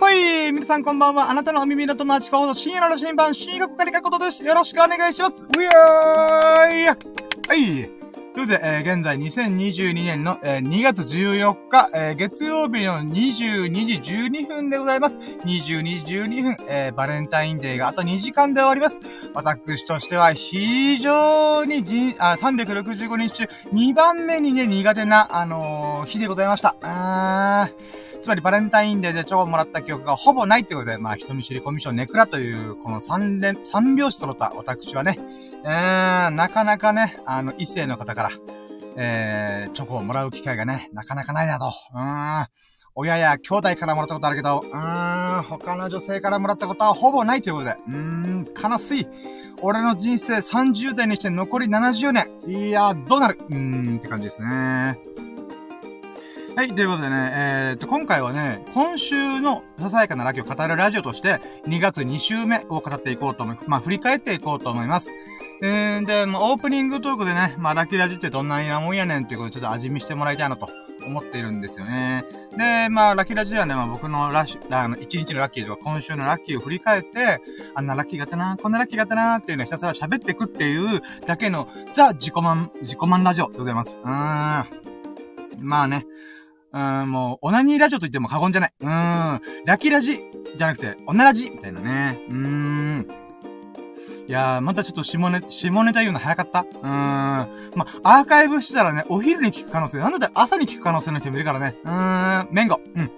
ぽい皆さんこんばんは。あなたのお耳の友達候補深夜の新版、新学科理科ことです。よろしくお願いします。うやーいはい。ということで、えー、現在2022年の、えー、2月14日、えー、月曜日の22時12分でございます。22時12分、え、バレンタインデーがあと2時間で終わります。私としては非常にじあ365日中2番目にね、苦手な、あの、日でございました。あー。つまりバレンタインデーでチョコをもらった記憶がほぼないってことで、まあ人見知りコミッションネクラという、この三連、三拍子揃った私はね、えー、なかなかね、あの、異性の方から、えー、チョコをもらう機会がね、なかなかないなと。うーん。親や兄弟からもらったことあるけど、うーん、他の女性からもらったことはほぼないということで、うーん、悲しい。俺の人生30代にして残り70年。いやどうなる？うーん、って感じですね。はい、ということでね、えー、っと、今回はね、今週のささやかなラッキーを語るラジオとして、2月2週目を語っていこうと思い、まあ、振り返っていこうと思います。えー、で、まあ、オープニングトークでね、まあ、ラッキーラジってどんなもんやねんっていうことでちょっと味見してもらいたいなと思っているんですよね。で、まあ、ラッキーラジはね、まあ、僕のラッシュ、あの、1日のラッキーとか今週のラッキーを振り返って、あんなラッキーがったな、こんなラッキーがったなっていうのをひたすら喋っていくっていうだけの、ザ・自己満、自己満ラジオでございます。うーん。まあね、うん、もう、オナニーラジオと言っても過言じゃない。うん、ラキラジじゃなくて、オナラジみたいなね。うーん。いやー、またちょっと下ネ、下ネタ言うの早かったうーん。まアーカイブしてたらね、お昼に聞く可能性、なので朝に聞く可能性の人もいるからね。うーん、メンゴ。うん。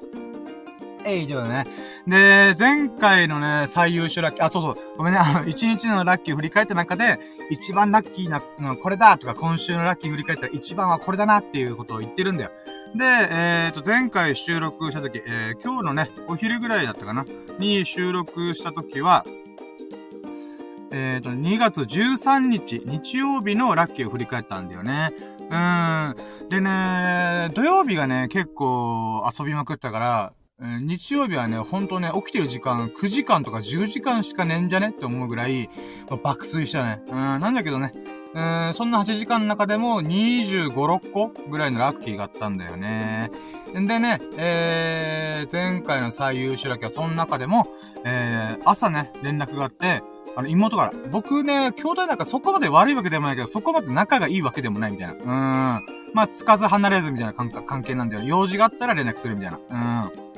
えい、以上だね。で、前回のね、最優秀ラッキー、あ、そうそう、ごめんね、あの、一日のラッキー振り返った中で、一番ラッキーな、これだとか、今週のラッキー振り返ったら一番はこれだなっていうことを言ってるんだよ。で、えっ、ー、と、前回収録した時、えー、今日のね、お昼ぐらいだったかな、に収録した時は、えっ、ー、と、2月13日、日曜日のラッキーを振り返ったんだよね。うん。でね、土曜日がね、結構遊びまくったから、日曜日はね、ほんとね、起きてる時間9時間とか10時間しかねえんじゃね？って思うぐらい、爆睡したね。うん、なんだけどね、うん、そんな8時間の中でも25、6個ぐらいのラッキーがあったんだよね。でね、えー、前回の最優秀ラッキーはその中でも、えー、朝ね、連絡があって、あの、妹から。僕ね、兄弟なんかそこまで悪いわけでもないけど、そこまで仲がいいわけでもないみたいな。うーん。まあ、つかず離れずみたいな関係なんだよ。用事があったら連絡するみたいな。うん。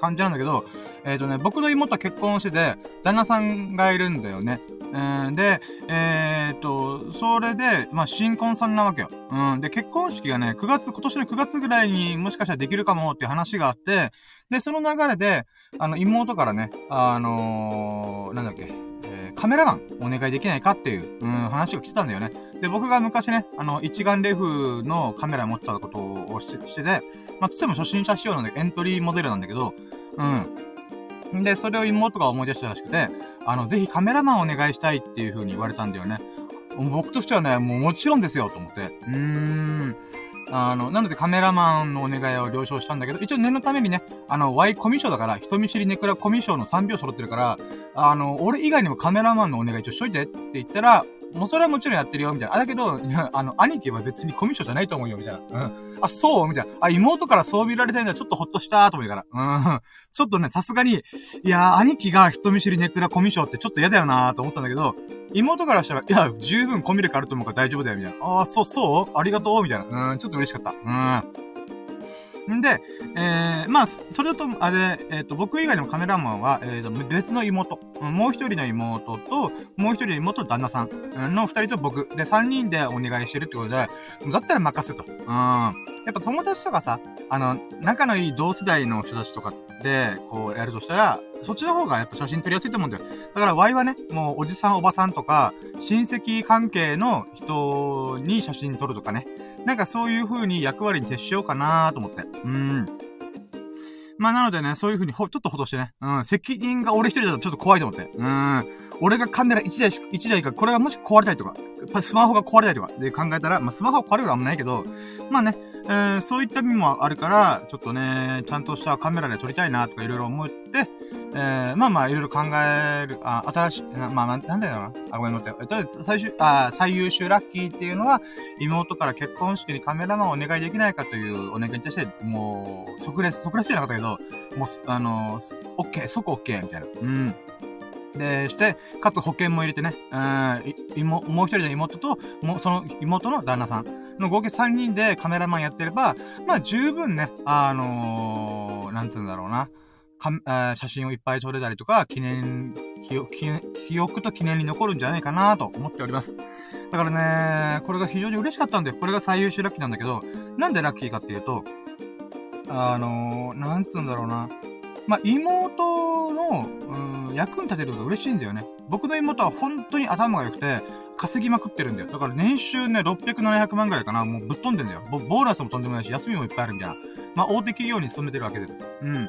感じなんだけど、えっ、ー、とね、僕の妹は結婚してて、旦那さんがいるんだよね。うん、で、えっ、と、それで、まあ、新婚さんなわけよ。うん。で、結婚式がね、9月、今年の9月ぐらいにもしかしたらできるかもっていう話があって、で、その流れで、あの、妹からね、あのー、なんだっけ、えー、カメラマンお願いできないかっていう、うん、話が来てたんだよね。で、僕が昔ね、あの、一眼レフのカメラ持ってたことをしてしてて、まあ、つっても初心者仕様なんでエントリーモデルなんだけど、うん。で、それを妹が思い出したらしくて、あの、ぜひカメラマンお願いしたいっていう風に言われたんだよね。僕としてはね、もうもちろんですよ、と思って。うーん。あの、なのでカメラマンのお願いを了承したんだけど、一応念のためにね、あの、Y コミュ障だから、人見知りネクラコミュ障の3秒揃ってるから、あの、俺以外にもカメラマンのお願い一応しといてって言ったら、もうそれはもちろんやってるよ、みたいな。あ、だけど、あの、兄貴は別にコミュ障じゃないと思うよ、みたいな。うん。あ、そうみたいな。あ、妹からそう見られてんだちょっとほっとしたーと思いながら。うん。ちょっとね、さすがに、いやー兄貴が人見知りネクラコミュ障ってちょっと嫌だよなーと思ったんだけど、妹からしたら、いや、十分コミュ力あると思うから大丈夫だよ、みたいな。あ、そう、そう？ありがとう？みたいな。うん、ちょっと嬉しかった。うん。んで、えー、まあ、それと、あれ、えっ、ー、と、僕以外のカメラマンは、えっ、ー、と、別の妹、もう一人の妹と、もう一人の妹と旦那さんの二人と僕、で、三人でお願いしてるってことで、だったら任せと。うん。やっぱ友達とかさ、あの、仲のいい同世代の人たちとかで、こう、やるとしたら、そっちの方がやっぱ写真撮りやすいと思うんだよ。だから、ワイはね、もうおじさんおばさんとか、親戚関係の人に写真撮るとかね。なんかそういう風に役割に徹しようかなと思って。うん。まあなのでね、そういう風にほ、ちょっとほとしてね。うん。責任が俺一人だとちょっと怖いと思って。うん。俺がカメラ1台し、1台か、これがもし壊れたりとか、スマホが壊れたりとかで考えたら、まあスマホは壊れるはあんまないけど、まあね、えー、そういった意味もあるから、ちょっとね、ちゃんとしたカメラで撮りたいなとかいろいろ思って、えー、まあまあ、いろいろ考える、あ、新しい、まあまあ、なんだよな。あ、ごめん、待って。とりあえず、最終、あ、最優秀ラッキーっていうのは、妹から結婚式にカメラマンをお願いできないかというお願いに対して、もう、即レス、即レスじゃなかったけど、もう、あの、オッケー、即オッケー、みたいな。うん。で、して、かつ保険も入れてね、うん、妹、もう一人の妹と、もうその妹の旦那さんの合計3人でカメラマンやってれば、まあ十分ね、あのー、なんつうんだろうな。か、写真をいっぱい撮れたりとか、記念、記憶と記念に残るんじゃないかなと思っております。だからね、これが非常に嬉しかったんで、これが最優秀ラッキーなんだけど、なんでラッキーかっていうと、あのー、なんつうんだろうな。まあ、妹の、うん、役に立てること嬉しいんだよね。僕の妹は本当に頭が良くて、稼ぎまくってるんだよ。だから年収ね、600、700万ぐらいかな。もうぶっ飛んでんだよ。ボボーナスもとんでもないし、休みもいっぱいあるみたいな。まあ、大手企業に勤めてるわけで。うん。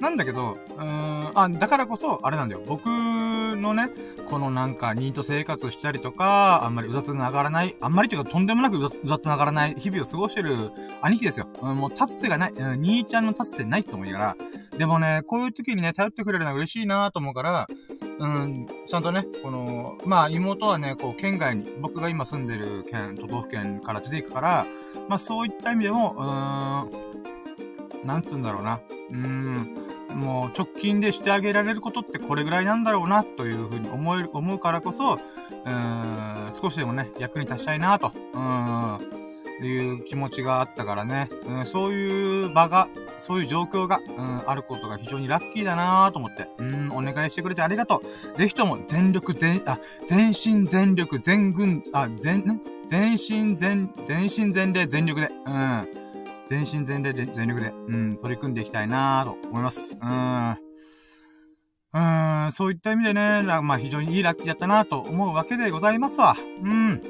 なんだけど、うーん、あ、だからこそ、あれなんだよ。僕のね、このなんか、ニート生活したりとか、あんまりうざつながらない、あんまりというかとんでもなくうざつながらない日々を過ごしてる兄貴ですよ。うん、もう立つ瀬がない、うん、兄ちゃんの立つ瀬ないと思いながら。でもね、こういう時にね、頼ってくれるのは嬉しいなと思うから、うん、ちゃんとね、この、まあ妹はね、こう、県外に、僕が今住んでる県、都道府県から出ていくから、まあそういった意味でも、うーん、なんつうんだろうな。うーん、もう直近でしてあげられることってこれぐらいなんだろうな、というふうに思える、思うからこそ、うーん、少しでもね、役に立ちたいな、と、うーん、いう気持ちがあったからね、うん、そういう場が、そういう状況が、うん、あることが非常にラッキーだなと思って、うん、お願いしてくれてありがとう。ぜひとも全力全、あ、全身全力全軍、あ、全、ね、全身全、全身全霊全力で、うん。全身全霊で、全力で、うん、取り組んでいきたいなと思います。うん。うん、そういった意味でね、まあ非常にいいラッキーだったなと思うわけでございますわ。うん。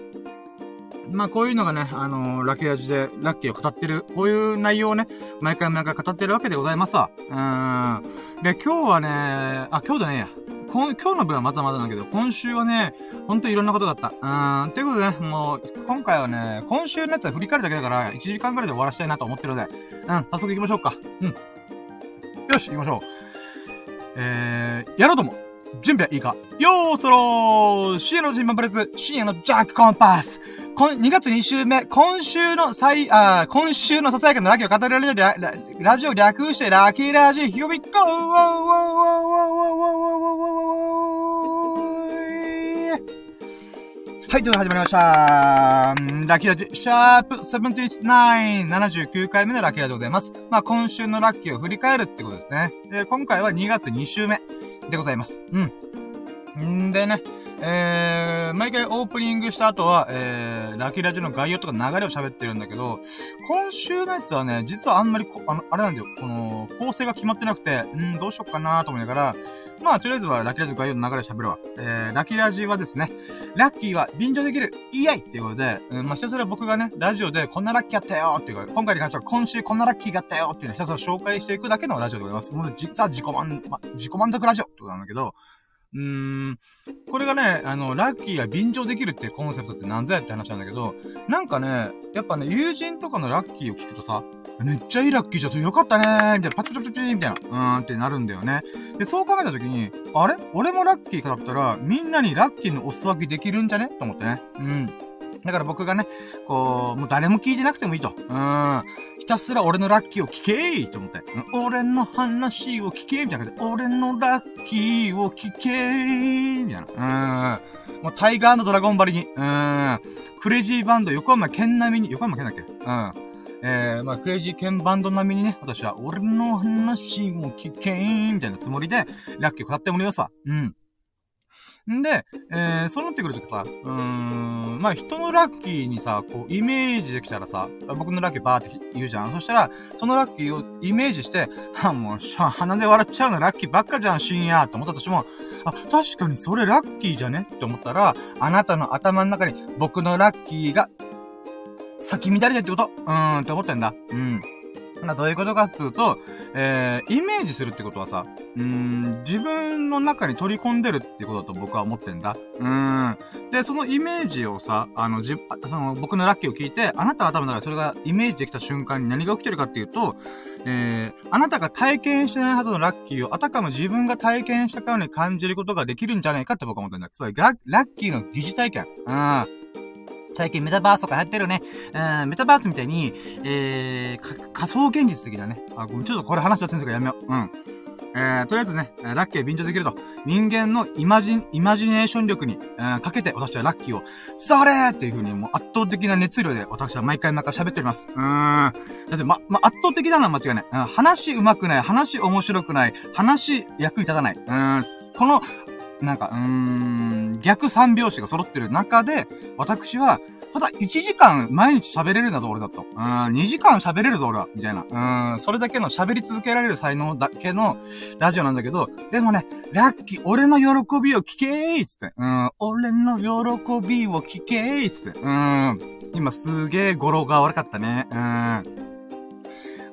まあこういうのがね、あのー、ラッキー味でラッキーを語ってる、こういう内容をね、毎回毎回語ってるわけでございますわ。うん。で、今日はね、あ、今日じゃねえや。今日の分はまだまだだけど、今週はね、ほんといろんなことだった。うーん。ということでね、もう、今回はね、今週のやつは振り返るだけだから、1時間くらいで終わらしたいなと思ってるので、うん、早速行きましょうか。うん。よし、行きましょう。えー、やろうとも。準備はいいかよーそろー深夜の人番プレス、深夜のジャックコンパス今、2月2週目、今週の最、あ今週のささやかなラッキーを語るラ、ララジオ略してラッキーラジ、ヒヨビコはい、ということで始まりました。ラッキーラジ、シャープ79、79回目のラッキーラジでございます。まあ、今週のラッキーを振り返るってことですね。で、今回は2月2週目。でございます。うん。んでね、えー、毎回オープニングした後は、えー、ラキラジの概要とか流れを喋ってるんだけど、今週のやつはね、実はあんまりこ、あの、あれなんだよ、この、構成が決まってなくて、うんどうしよっかなと思いながら、まあ、とりあえずはラキラジの概要の流れを喋るわ。えー、ラキラジはですね、ラッキーは便乗できるイエイっていうことで、うん、まあ、ひたすら僕がね、ラジオでこんなラッキーあったよっていうか、今回に関しては今週こんなラッキーがあったよっていうのをひたすら紹介していくだけのラジオでございます。もう実は自己満、ま、自己満足ラジオってことなんだけど、うーん、これがね、あの、ラッキーや便乗できるっていうコンセプトって何ぞやって話なんだけど、なんかね、やっぱね、友人とかのラッキーを聞くとさ、めっちゃいいラッキーじゃん、それよかったねー、みたいな、パチパチパチみたいな、うーんってなるんだよね。で、そう考えたときに、あれ？俺もラッキーかだったら、みんなにラッキーのお裾分けできるんじゃね？と思ってね。うん。だから僕がね、こう、もう誰も聞いてなくてもいいと。うん。ひたすら俺のラッキーを聞けーと思って。俺の話を聞けーみたいな感じで、俺のラッキーを聞けーみたいな。うん。もうタイガードラゴンバリに。うん。クレイジーバンド横浜県並みに、横浜県だっけ？うん。えー、まあ、クレイジーケンバンド並みにね、私は、俺の話も聞けーみたいなつもりで、ラッキーを語ってもらいますわ。うん。んで、えー、そうなってくるとさ、うーん、まあ人のラッキーにさ、こう、イメージできたらさ、僕のラッキーバーって言うじゃん。そしたら、そのラッキーをイメージして、は、もう、鼻で笑っちゃうのラッキーばっかじゃん、深夜と思ったとしても、あ、確かにそれラッキーじゃねって思ったら、あなたの頭の中に僕のラッキーが先乱れてってこと？うーんって思ってんだ。うん。まあ、どういうことかっていうと、えー、イメージするってことはさ、うん、自分の中に取り込んでるってことだと僕は思ってんだ。うん。で、そのイメージをさ、あの、じ、その、僕のラッキーを聞いて、あなたは多分だからそれがイメージできた瞬間に何が起きてるかっていうと、えー、あなたが体験してないはずのラッキーを、あたかも自分が体験したかのように感じることができるんじゃないかって僕は思ってんだ。つまりラ、ラッキーの疑似体験。うん。最近メタバースとか流行ってるね。うん、メタバースみたいに、えー、仮想現実的だね。あ、ごめん、ちょっとこれ話しちゃってんすけどやめよう。うん。えー、とりあえずね、ラッキー便乗できると。人間のイマジン、イマジネーション力に、えー、かけて私はラッキーを、それっていう風にもう圧倒的な熱量で私は毎回毎回喋っております。うーん。だってま、ま、圧倒的なのは間違いない。うん、話上手くない、話面白くない、話役に立たない。うん、この、なんか、うーん、逆三拍子が揃ってる中で、私は、ただ、1時間毎日喋れるんだぞ、俺だと。うん、2時間喋れるぞ、俺は。みたいな。うん、それだけの喋り続けられる才能だけのラジオなんだけど、でもね、ラッキー、俺の喜びを聞けーつって。うん、俺の喜びを聞けーつって。うん、今すげー語呂が悪かったね。うん。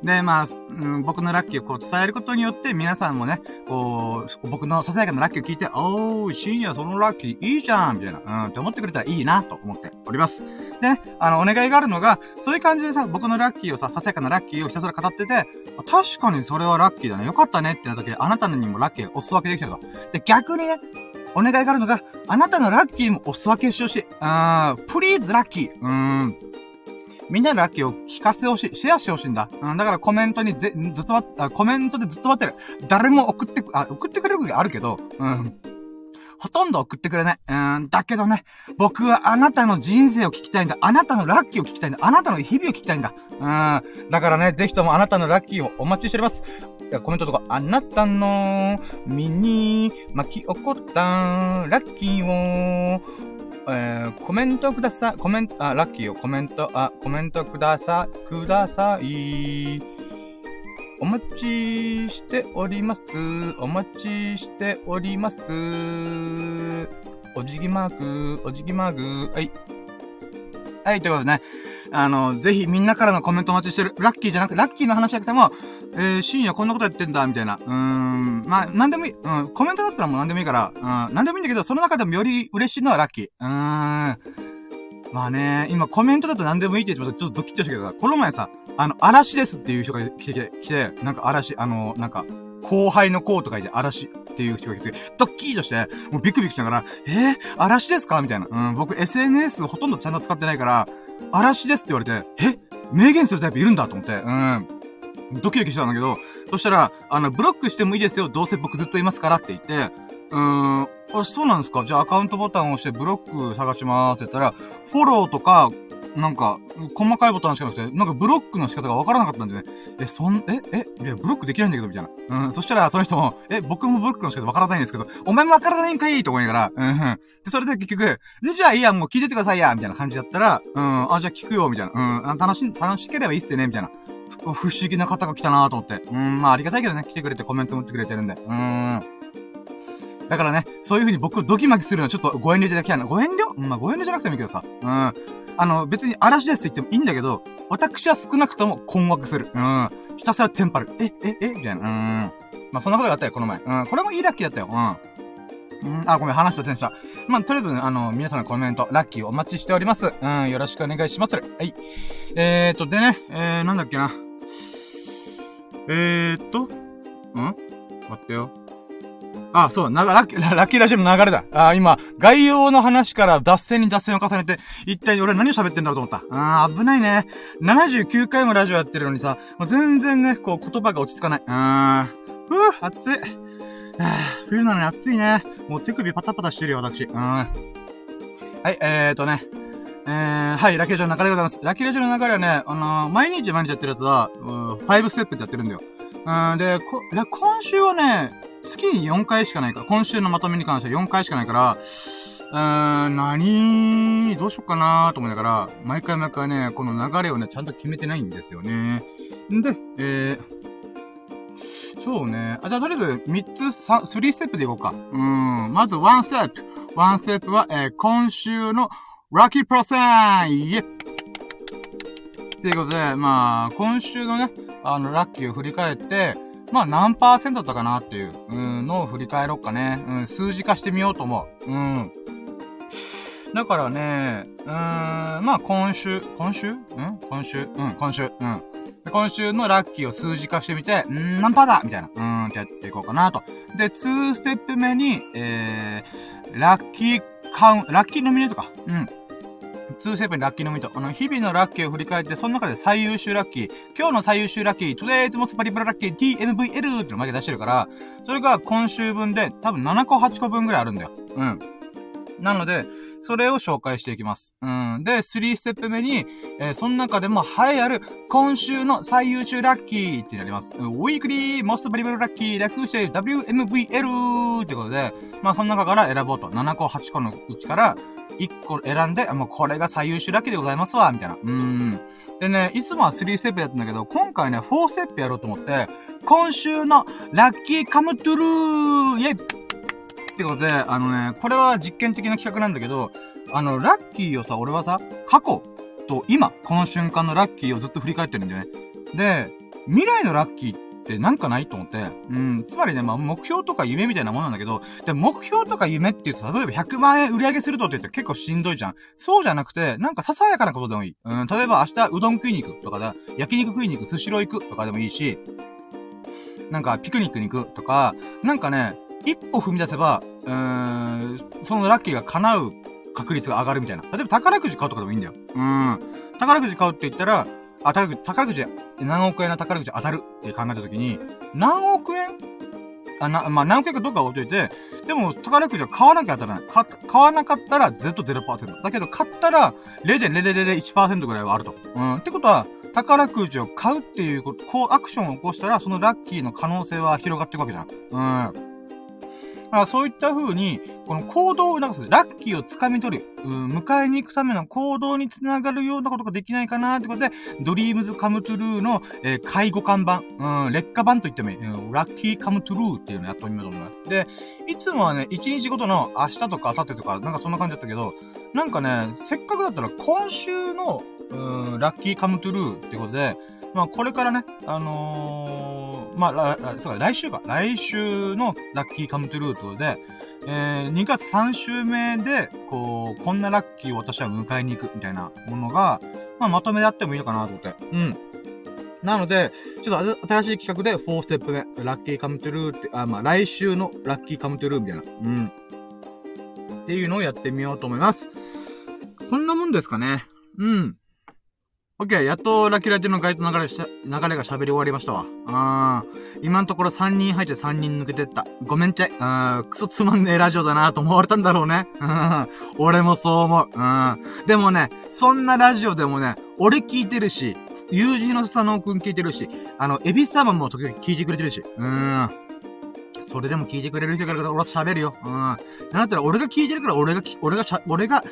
で、まあ、うん、僕のラッキーをこう伝えることによって、皆さんもね、こう、僕のささやかなラッキーを聞いて、おー、深夜そのラッキーいいじゃんみたいな、うん、って思ってくれたらいいな、と思っております。でね、あの、お願いがあるのが、そういう感じでさ、僕のラッキーをさ、ささやかなラッキーをひたすら語ってて、確かにそれはラッキーだね。よかったねってなった時、あなたにもラッキーをおすわけできてると。で、逆にね、お願いがあるのが、あなたのラッキーもおすわけしてほしい。あー、プリーズラッキー。うーん。みんなのラッキーを聞かせてほしい。シェアしてほしいんだ。うん、だからコメントに、ずっと待っ、コメントでずっと待ってる。誰も送ってあ、送ってくれる時あるけど、うん。ほとんど送ってくれない。うん、だけどね、僕はあなたの人生を聞きたいんだ。あなたのラッキーを聞きたいんだ。あなたの日々を聞きたいんだ。うん。だからね、ぜひともあなたのラッキーをお待ちしております。コメントとか、あなたの身に巻き起こったラッキーをえー、コメントください。コメント、あ、ラッキーよ、コメント、あ、コメントください。ください。お待ちしております。お待ちしております。おじぎマーク、おじぎマーク、はい。はい、ということでね。あの、ぜひみんなからのコメントお待ちしてる。ラッキーじゃなくて、ラッキーの話じゃなくても、えー、深夜こんなことやってんだ、みたいな。うーん、まあ、なんでもいい。うん、コメントだったらもうなんでもいいから、うん、なんでもいいんだけど、その中でもより嬉しいのはラッキー。うーん。まあね、今コメントだと何でもいいって言ってちょっとドキッとしたけど、この前さ、あの、嵐ですっていう人が来て、来て、なんか嵐、あの、なんか、後輩の子とか言って嵐っていう人が来て、ドッキーとして、もうビクビクしながら、えー、嵐ですか？みたいな。うん、僕 SNS ほとんどちゃんと使ってないから、嵐ですって言われて、え明言するタイプいるんだと思って、うん。ドキドキしたんだけど、そしたら、あの、ブロックしてもいいですよ、どうせ僕ずっといますからって言って、うーん、あ、そうなんですか？じゃあアカウントボタンを押してブロック探しまーすって言ったら、フォローとか、なんか、細かいボタンしかなくて、なんかブロックの仕方がわからなかったんでね。え、そん、え、え、いや、ブロックできないんだけど、みたいな。うん。そしたら、その人も、え、僕もブロックの仕方わからないんですけど、お前もわからないんかいと思いながら、うん。うんで、それで結局、じゃあいいや、もう聞いててくださいや、みたいな感じだったら、うん、あ、じゃあ聞くよ、みたいな。うん、楽し、楽しければいいっすよね、みたいな。不思議な方が来たなと思って。うん、まあありがたいけどね、来てくれてコメントも打ってくれてるんで。うん。だからね、そういう風に僕をドキマキするのはちょっとご遠慮いただきたいな。ご遠慮？まあご遠慮じゃなくてもいいけどさ。うん。あの、別に嵐ですって言ってもいいんだけど、私は少なくとも困惑する。うん。ひたすらテンパる。え、え、え？みたいな。うん。まあそんなことがあったよ、この前。うん。これもいいラッキーだったよ。うん。うん、あ、ごめん、話したせんした。まあ、とりあえず、あの、皆さんのコメント、ラッキーお待ちしております。うん、よろしくお願いします。はい。えーと、でね、えー、なんだっけな。えーっと、ん？待ってよ。あ、そう、な、ラッキー、ラッキーラジオの流れだ。あ、今、概要の話から脱線に脱線を重ねて、一体俺何を喋ってんだろうと思った。あー、危ないね。79回もラジオやってるのにさ、もう全然ね、こう、言葉が落ち着かない。あー、ふぅ、暑い。冬なのに暑いね。もう手首パタパタしてるよ、私。うん。はい、えーとね。えー、はい、ラッキーラジオの流れでございます。ラッキーラジオの流れはね、あのー、毎日毎日やってるやつは、うん、5ステップってやってるんだよ。うん、で、こ、今週はね、月に4回しかないから、今週のまとめに関しては4回しかないから、うーん、何、どうしよっかなーと思いながら、毎回毎回ね、この流れをね、ちゃんと決めてないんですよね。んで、えー、そうね。あ、じゃあとりあえず、3つ、3、3ステップでいこうか。うん。まず、1ステップ。1ステップは、えー、今週のラッキープロセンイエっていうことで、まあ、今週のね、あの、ラッキーを振り返って、まあ、何パーセントだったかなっていう、うんのを振り返ろうかね。うん、数字化してみようと思う。うん。だからね、うーん、まあ今週、今週？ん今週？うん、今週。うん。今週のラッキーを数字化してみて、んー、何パーだみたいな。うーんってやっていこうかなと。で、2ステップ目に、えー、ラッキーカウン、ラッキーノミネートか。うん。2セブンラッキーのミト。あの、日々のラッキーを振り返って、その中で最優秀ラッキー、今日の最優秀ラッキー、Today's Most Valuable Lucky TMVL っての前で出してるから、それが今週分で、多分7個8個分ぐらいあるんだよ。うん。なので、それを紹介していきます。うん。で、3ステップ目に、えー、その中でも栄えある、今週の最優秀ラッキーってなります。 Weekly、Most Valuable Lucky、略して WMVL ってことで、まあその中から選ぼうと。7個、8個のうちから、1個選んで、もうこれが最優秀ラッキーでございますわ、みたいな。うん。でね、いつもは3ステップやったんだけど、今回ね、4ステップやろうと思って、今週の Lucky Come True イェイってことで、あのね、これは実験的な企画なんだけど、あの、ラッキーをさ、俺はさ、過去と今、この瞬間のラッキーをずっと振り返ってるんだよね。で、未来のラッキーっってなんかないと思って、うん、つまりね、まあ、目標とか夢みたいなものなんだけど、で、目標とか夢って言うと、例えば100万円売り上げするとって言って結構しんどいじゃん。そうじゃなくて、なんかささやかなことでもいい。うん、例えば明日うどん食いに行くとかだ、焼肉食いに行く、寿司ロー行くとかでもいいし、なんかピクニックに行くとか、なんかね、一歩踏み出せば、うーん、そのラッキーが叶う確率が上がるみたいな。例えば宝くじ買うとかでもいいんだよ。うん。宝くじ買うって言ったら、あ、宝くじ、宝くじ、何億円の宝くじ当たるって考えたときに、何億円？あ、な、まあ、何億円かどっか置いといて、でも、宝くじは買わなきゃ当たらない。買、買わなかったらずっと0%。だけど、買ったら0.001%ぐらいはあると。うん。ってことは、宝くじを買うっていうこと、こうアクションを起こしたら、そのラッキーの可能性は広がっていくわけじゃん。うん。あそういった風に、この行動を促す、ラッキーを掴み取る、迎えに行くための行動につながるようなことができないかなってことで、 DREAMS COME TRUE の、えー、下位互換版、うん、劣化版と言ってもいい、うん、 Lucky Come True っていうのやってみようと思います。で、いつもはね、1日ごとの明日とか明後日とか、なんかそんな感じだったけど、なんかね、せっかくだったら今週の、うん、ラッキーカムトゥルーってことで、まあこれからね、あのーまあ、そうか、来週か。来週のラッキーカムトゥルートで、えー、2月3週目で、こう、こんなラッキーを私は迎えに行くみたいなものが、まあ、まとめであってもいいのかなと思って。うん。なので、ちょっと新しい企画で4ステップ目、ラッキーカムトゥルーって、あ、まあ、来週のラッキーカムトゥルーみたいな。うん。っていうのをやってみようと思います。そんなもんですかね。うん。オッケー、やっとラキラテのガイド流れし流れが喋り終わりましたわ。あー、今のところ3人入って3人抜けてった。ごめんちゃい。うん、クソつまんねえラジオだなと思われたんだろうね。うん、俺もそう思う。うん。でもね、そんなラジオでもね、俺聞いてるし、友人の佐野くん聞いてるし、あの、エビス様も時々聞いてくれてるし。うん。それでも聞いてくれる人から俺は喋るよ。うん。なんだったら俺が聞いてるから俺が俺がしゃ、俺が、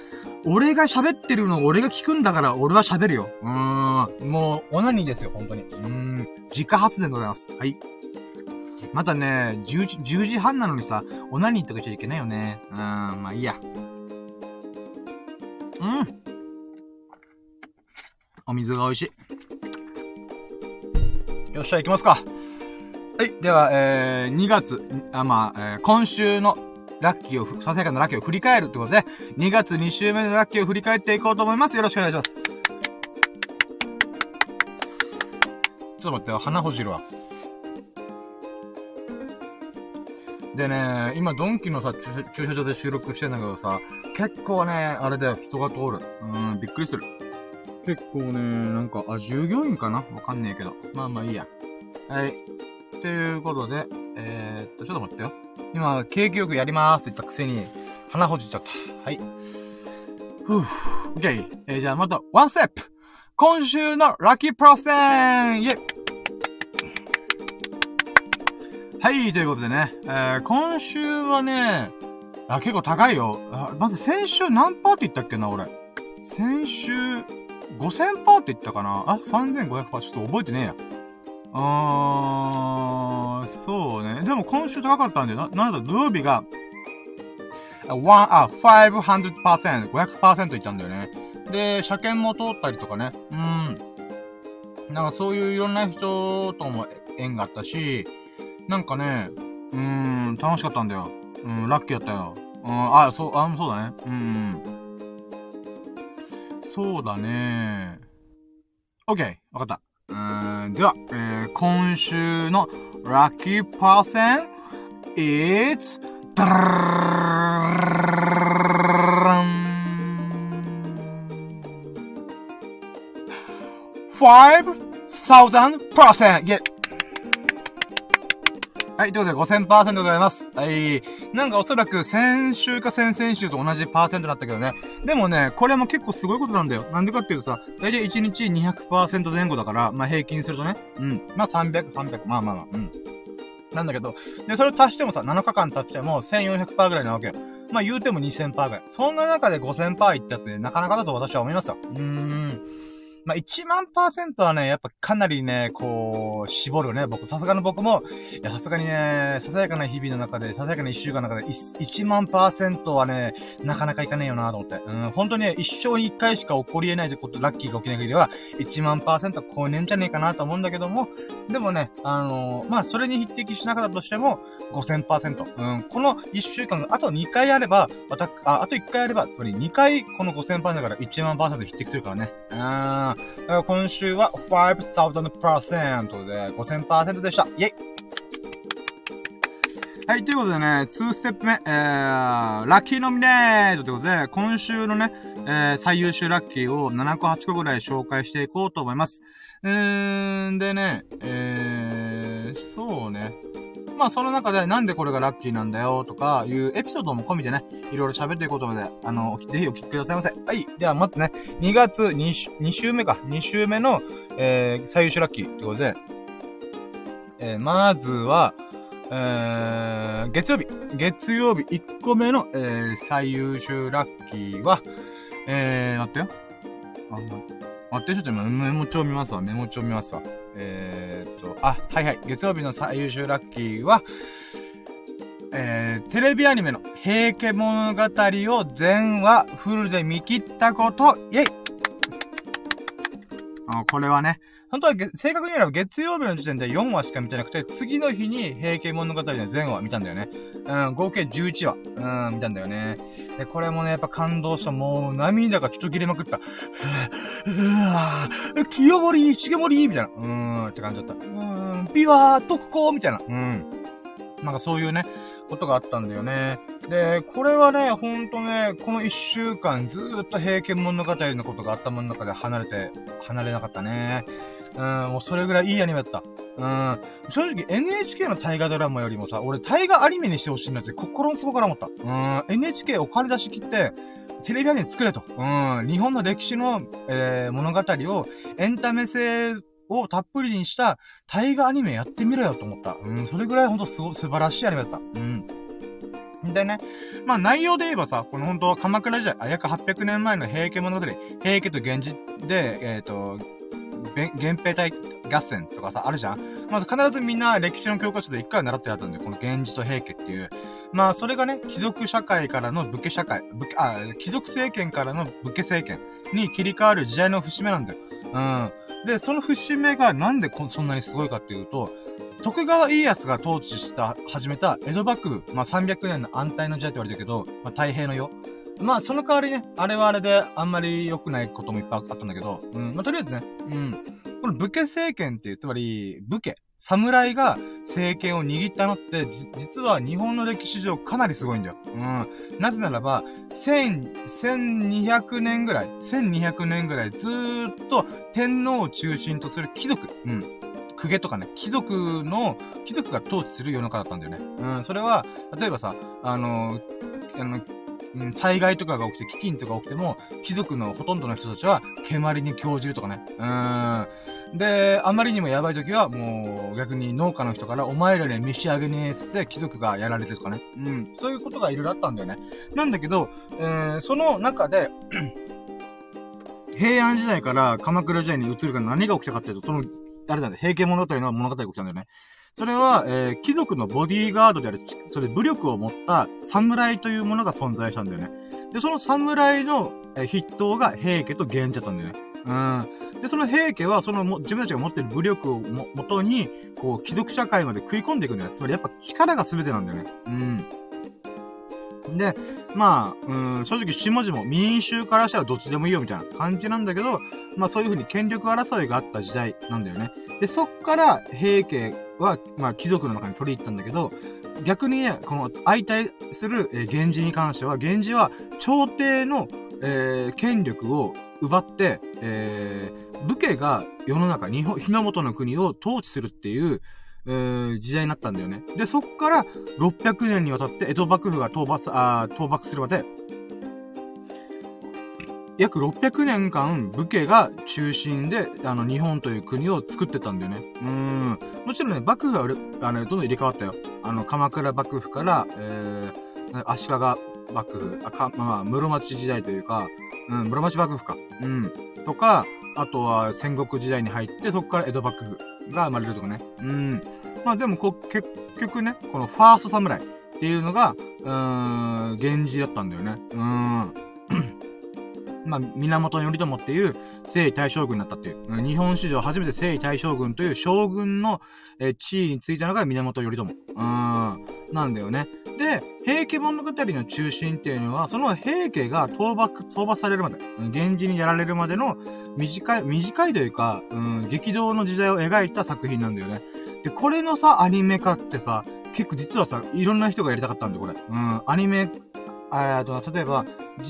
俺が喋ってるのを俺が聞くんだから俺は喋るよ。うーん。もう、オナニーですよ、本当に。うーん。自家発電でございます。はい。またね、10時、10時半なのにさ、オナニーとか言っちゃいけないよね。うーん、まあいいや。うん。お水が美味しい。よっしゃ、行きますか。はい。では、えー、2月、あ、まあ、えー、今週のラッキーを、ささやかなラッキーを振り返るってことで、2月2週目のラッキーを振り返っていこうと思います。よろしくお願いします。ちょっと待ってよ、鼻ほじるわ。でね、今ドンキのさ、駐車場で収録してんだけどさ、結構ね、あれだよ、人が通る。うん、びっくりする。結構ね、なんか、あ、従業員かな？わかんねえけど。まあまあいいや。はい。ということで、えー、っと、ちょっと待ってよ。今、景気よくやりまーすって言ったくせに、鼻ほじっちゃった。はい。ふぅ、オッケー。えー、じゃあまた、ワンステップ今週のラッキープロステンイェイはい、ということでね、えー、今週はね、あ、結構高いよ。あまず先週何パーって言ったっけな、俺。先週、5000パーって言ったかなあ、3500パーちょっと覚えてねえや。あー、そうね。でも今週高かったんで、な、なんだ、土曜日が、1、あ、500%、500%いったんだよね。で、車検も通ったりとかね。うん。なんかそういういろんな人とも縁があったし、なんかね、うん、楽しかったんだよ。うん、ラッキーだったよ。うん、あ、そう、あ、そうだね。うん。そうだね。オッケー、わかった。うーん、では、えー、今週のラッキーパーセン It's ダラン 5000%! イェはい、ということで5000%でございます。はい。なんかおそらく先週か先々週と同じパーセントだったけどね。でもね、これも結構すごいことなんだよ。なんでかっていうとさ、だいたい1日200%前後だから、まあ平均するとね。うん。まあ300、300、まあまあまあ、うん。なんだけど、で、それを足してもさ、7日間経っても1400%ぐらいなわけよ。まあ言うても2000%ぐらい。そんな中で5000%いったって、なかなかだと私は思いますよ。うーん。まあ、1万パーセントはね、やっぱかなりね、こう、絞るね。僕、さすがの僕も、いや、さすがにね、ささやかな日々の中で、ささやかな一週間の中で、1万パーセントはね、なかなかいかねえよなと思って。うん、本当にね、一生に一回しか起こり得ないってこと、ラッキーが起きない限りは、1万パーセントは超えねえんじゃねえかなと思うんだけども、でもね、あのー、まあ、それに匹敵しなかったとしても、5000%。うん、この1週間があと2回あれば、あ、あと1回あれば、つまり2回この5000%から1万パーセント匹敵するからね。うん。だから今週は5000%で5000%でした。イェイはい、ということでね、2ステップ目、えー、ラッキーノミネートということで、今週のね、えー、最優秀ラッキーを7個8個ぐらい紹介していこうと思います。うーん、でね、えー、そうね。まあその中でなんでこれがラッキーなんだよとかいうエピソードも込みでね、いろいろ喋っていこうと思うので、あの、ぜひお聞きくださいませ。はい。では待ってね、2月 2, 2週目か、2週目の、えー、最優秀ラッキーってことで、えー、まずは、えー、月曜日。月曜日1個目の、えー、最優秀ラッキーは、えー、待ってよ。あ、待って、ちょっと今メモ帳見ますわ。メモ帳見ますわ。えー、っと、あ、はいはい。月曜日の最優秀ラッキーは、えー、テレビアニメの平家物語を全話フルで見切ったこと、イェイあこれはね、本当は正確に言えば月曜日の時点で4話しか見てなくて、次の日に平家物語の全話見たんだよね。うん、合計11話、うん、見たんだよね。で、これもね、やっぱ感動した。もう、涙がちょちょ切れまくった。うわぁ、清盛、重盛みたいな。うーん、って感じだった。うーん、ビワー、特攻みたいな。うん。なんかそういうね、ことがあったんだよね。で、これはね、ほんとね、この一週間ずーっと平家物語のことが頭の中で離れて、離れなかったね。うん、もうそれぐらいいいアニメだった。うん。正直 NHK の大河ドラマよりもさ、俺大河アニメにしてほしいなって心の底から思った。うん。NHK お金出し切って、テレビアニメ作れと。うん。日本の歴史の、えー、物語をエンタメ性をたっぷりにした大河アニメやってみろよと思った。うん。それぐらいほんとすご、素晴らしいアニメだった。うん。でね、まあ内容で言えばさ、この本当は鎌倉時代、約800年前の平家物語、平家と源氏で、えっ、ー、と、源平対合戦とかさ、あるじゃん？まず必ずみんな歴史の教科書で一回習ってやったんだよ。この源氏と平家っていう。まあ、それがね、貴族社会からの武家社会、武家、あ、貴族政権からの武家政権に切り替わる時代の節目なんだよ。うん。で、その節目がなんでこそんなにすごいかっていうと、徳川家康が統治した、始めた江戸幕府、まあ300年の安泰の時代って言われてるけど、まあ太平の世。まあ、その代わりね、あれはあれであんまり良くないこともいっぱいあったんだけど、うん、まあ、とりあえずね、うん。この武家政権っていう、つまり、武家、侍が政権を握ったのって、実は日本の歴史上かなりすごいんだよ。うん。なぜならば、千、1200年ぐらい、1200年ぐらいずっと天皇を中心とする貴族、うん。公家とかね、貴族の、貴族が統治する世の中だったんだよね。うん、それは、例えばさ、あの、あの、うん、災害とかが起きて、飢饉とか起きても、貴族のほとんどの人たちは、蹴鞠に興じるとかね。うーん。で、あまりにもやばい時は、もう、逆に農家の人から、お前らね、召し上げねえつって、貴族がやられてるとかね。うん。そういうことがいろいろあったんだよね。なんだけど、えー、その中で平安時代から鎌倉時代に移るから何が起きたかっていうと、その、あれだね、平家物語の物語が起きたんだよね。それは、えー、貴族のボディーガードである、それ武力を持った侍というものが存在したんだよね。で、その侍の、え、筆頭が平家と源氏だったんだよね。うん。で、その平家は、そのも、自分たちが持ってる武力をも、もとに、こう、貴族社会まで食い込んでいくんだよ。つまりやっぱ力が全てなんだよね。うん。で、まあ、うん、正直下々も民衆からしたらどっちでもいいよみたいな感じなんだけど、まあそういう風に権力争いがあった時代なんだよね。で、そっから平家は、まあ貴族の中に取り入ったんだけど、逆にね、この相対する、えー、源氏に関しては、源氏は朝廷の、えー、権力を奪って、えー、武家が世の中、日本、日の本の国を統治するっていう、えー、時代になったんだよね。で、そっから600年にわたって江戸幕府が討伐、ああ討伐するまで、約600年間武家が中心で、あの、日本という国を作ってたんだよね。うん。もちろんね、幕府が、あの、どんどん入れ替わったよ。あの、鎌倉幕府から、えー、足利幕府、あ、か、まあ、室町時代というか、うん、室町幕府か。うん。とか、あとは戦国時代に入って、そこから江戸幕府が生まれるとかね。うん。まあでもこ、結局ね、このファーストサムライっていうのが、うーん、源氏だったんだよね。うん。まあ、源頼朝っていう征夷大将軍になったっていう。日本史上初めて征夷大将軍という将軍の、え地位についたのが源頼朝。うん。なんだよね。で、平家物語の中心っていうのは、その平家が討伐、討伐されるまで、源氏にやられるまでの短い、短いというか、うん、激動の時代を描いた作品なんだよね。で、これのさ、アニメ化ってさ、結構実はさ、いろんな人がやりたかったんだよ、これ。うん、アニメ、あと、例えば、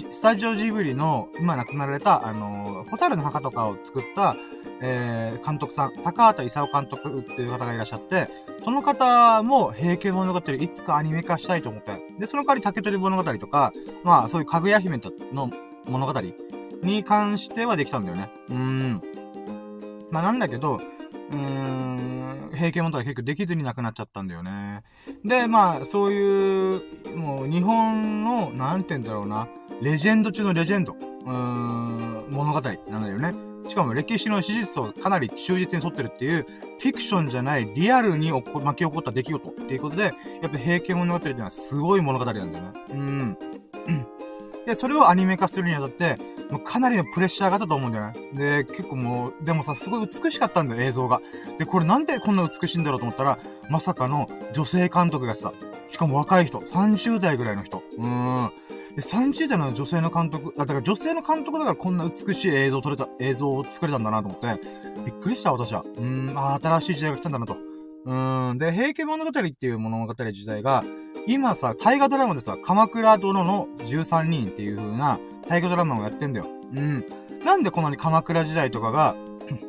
スタジオジブリの、今亡くなられた、あのー、ホタルの墓とかを作った、えー、監督さん、高畑勲監督っていう方がいらっしゃって、その方も平家物語いつかアニメ化したいと思って。で、その代わり竹取物語とか、まあそういうかぐや姫の物語に関してはできたんだよね。うーん。まあなんだけど、うーん、平家物語結局できずになくなっちゃったんだよね。で、まあそういう、もう日本の、なんて言うんだろうな、レジェンド中のレジェンド、うーん、物語なんだよね。しかも歴史の史実をかなり忠実に沿ってるっていう、フィクションじゃないリアルに巻き起こった出来事っていうことで、やっぱ平家物語っていうのはすごい物語なんだよね。うん。で、それをアニメ化するにあたって、もうかなりのプレッシャーがあったと思うんだよね。で、結構もう、でもさ、すごい美しかったんだよ、映像が。で、これなんでこんな美しいんだろうと思ったら、まさかの女性監督がやってた。しかも若い人、30代ぐらいの人。うーん。で、30代の女性の監督、だから女性の監督だからこんな美しい映像を撮れた、映像を作れたんだなと思って、びっくりした、私は。うーん、あ新しい時代が来たんだなと。うーん、で、平家物語っていう物語時代が、今さ、大河ドラマでさ、鎌倉殿の13人っていう風な大河ドラマをやってんだよ。うん。なんでこんなに鎌倉時代とかが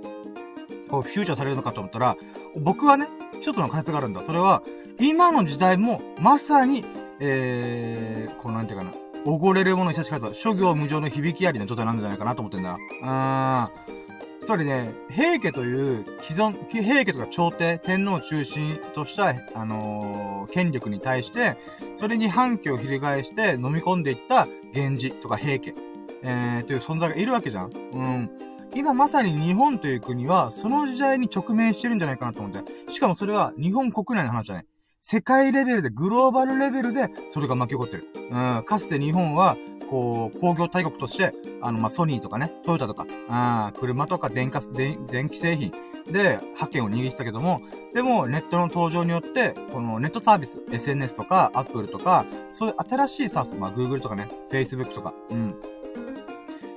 こう、フューチャーされるのかと思ったら、僕はね、一つの仮説があるんだ。それは、今の時代も、まさに、えー、こうなんていうかな。おごれるものに差し方、諸行無常の響きありの状態なんじゃないかなと思ってんだ。うーん。つまりね、平家という既存、平家とか朝廷、天皇を中心とした、あのー、権力に対して、それに反旗を翻して飲み込んでいった源氏とか平家、えー、という存在がいるわけじゃん。うん。今まさに日本という国は、その時代に直面してるんじゃないかなと思って。しかもそれは日本国内の話じゃない。世界レベルで、グローバルレベルで、それが巻き起こってる。うん、かつて日本は、こう、工業大国として、あの、まあ、ソニーとかね、トヨタとか、あ車とか電化、電、気製品で、覇権を握ってたけども、でも、ネットの登場によって、このネットサービス、SNS とか、Apple とか、そういう新しいサービス、まあ、Google とかね、Facebook とか、うん。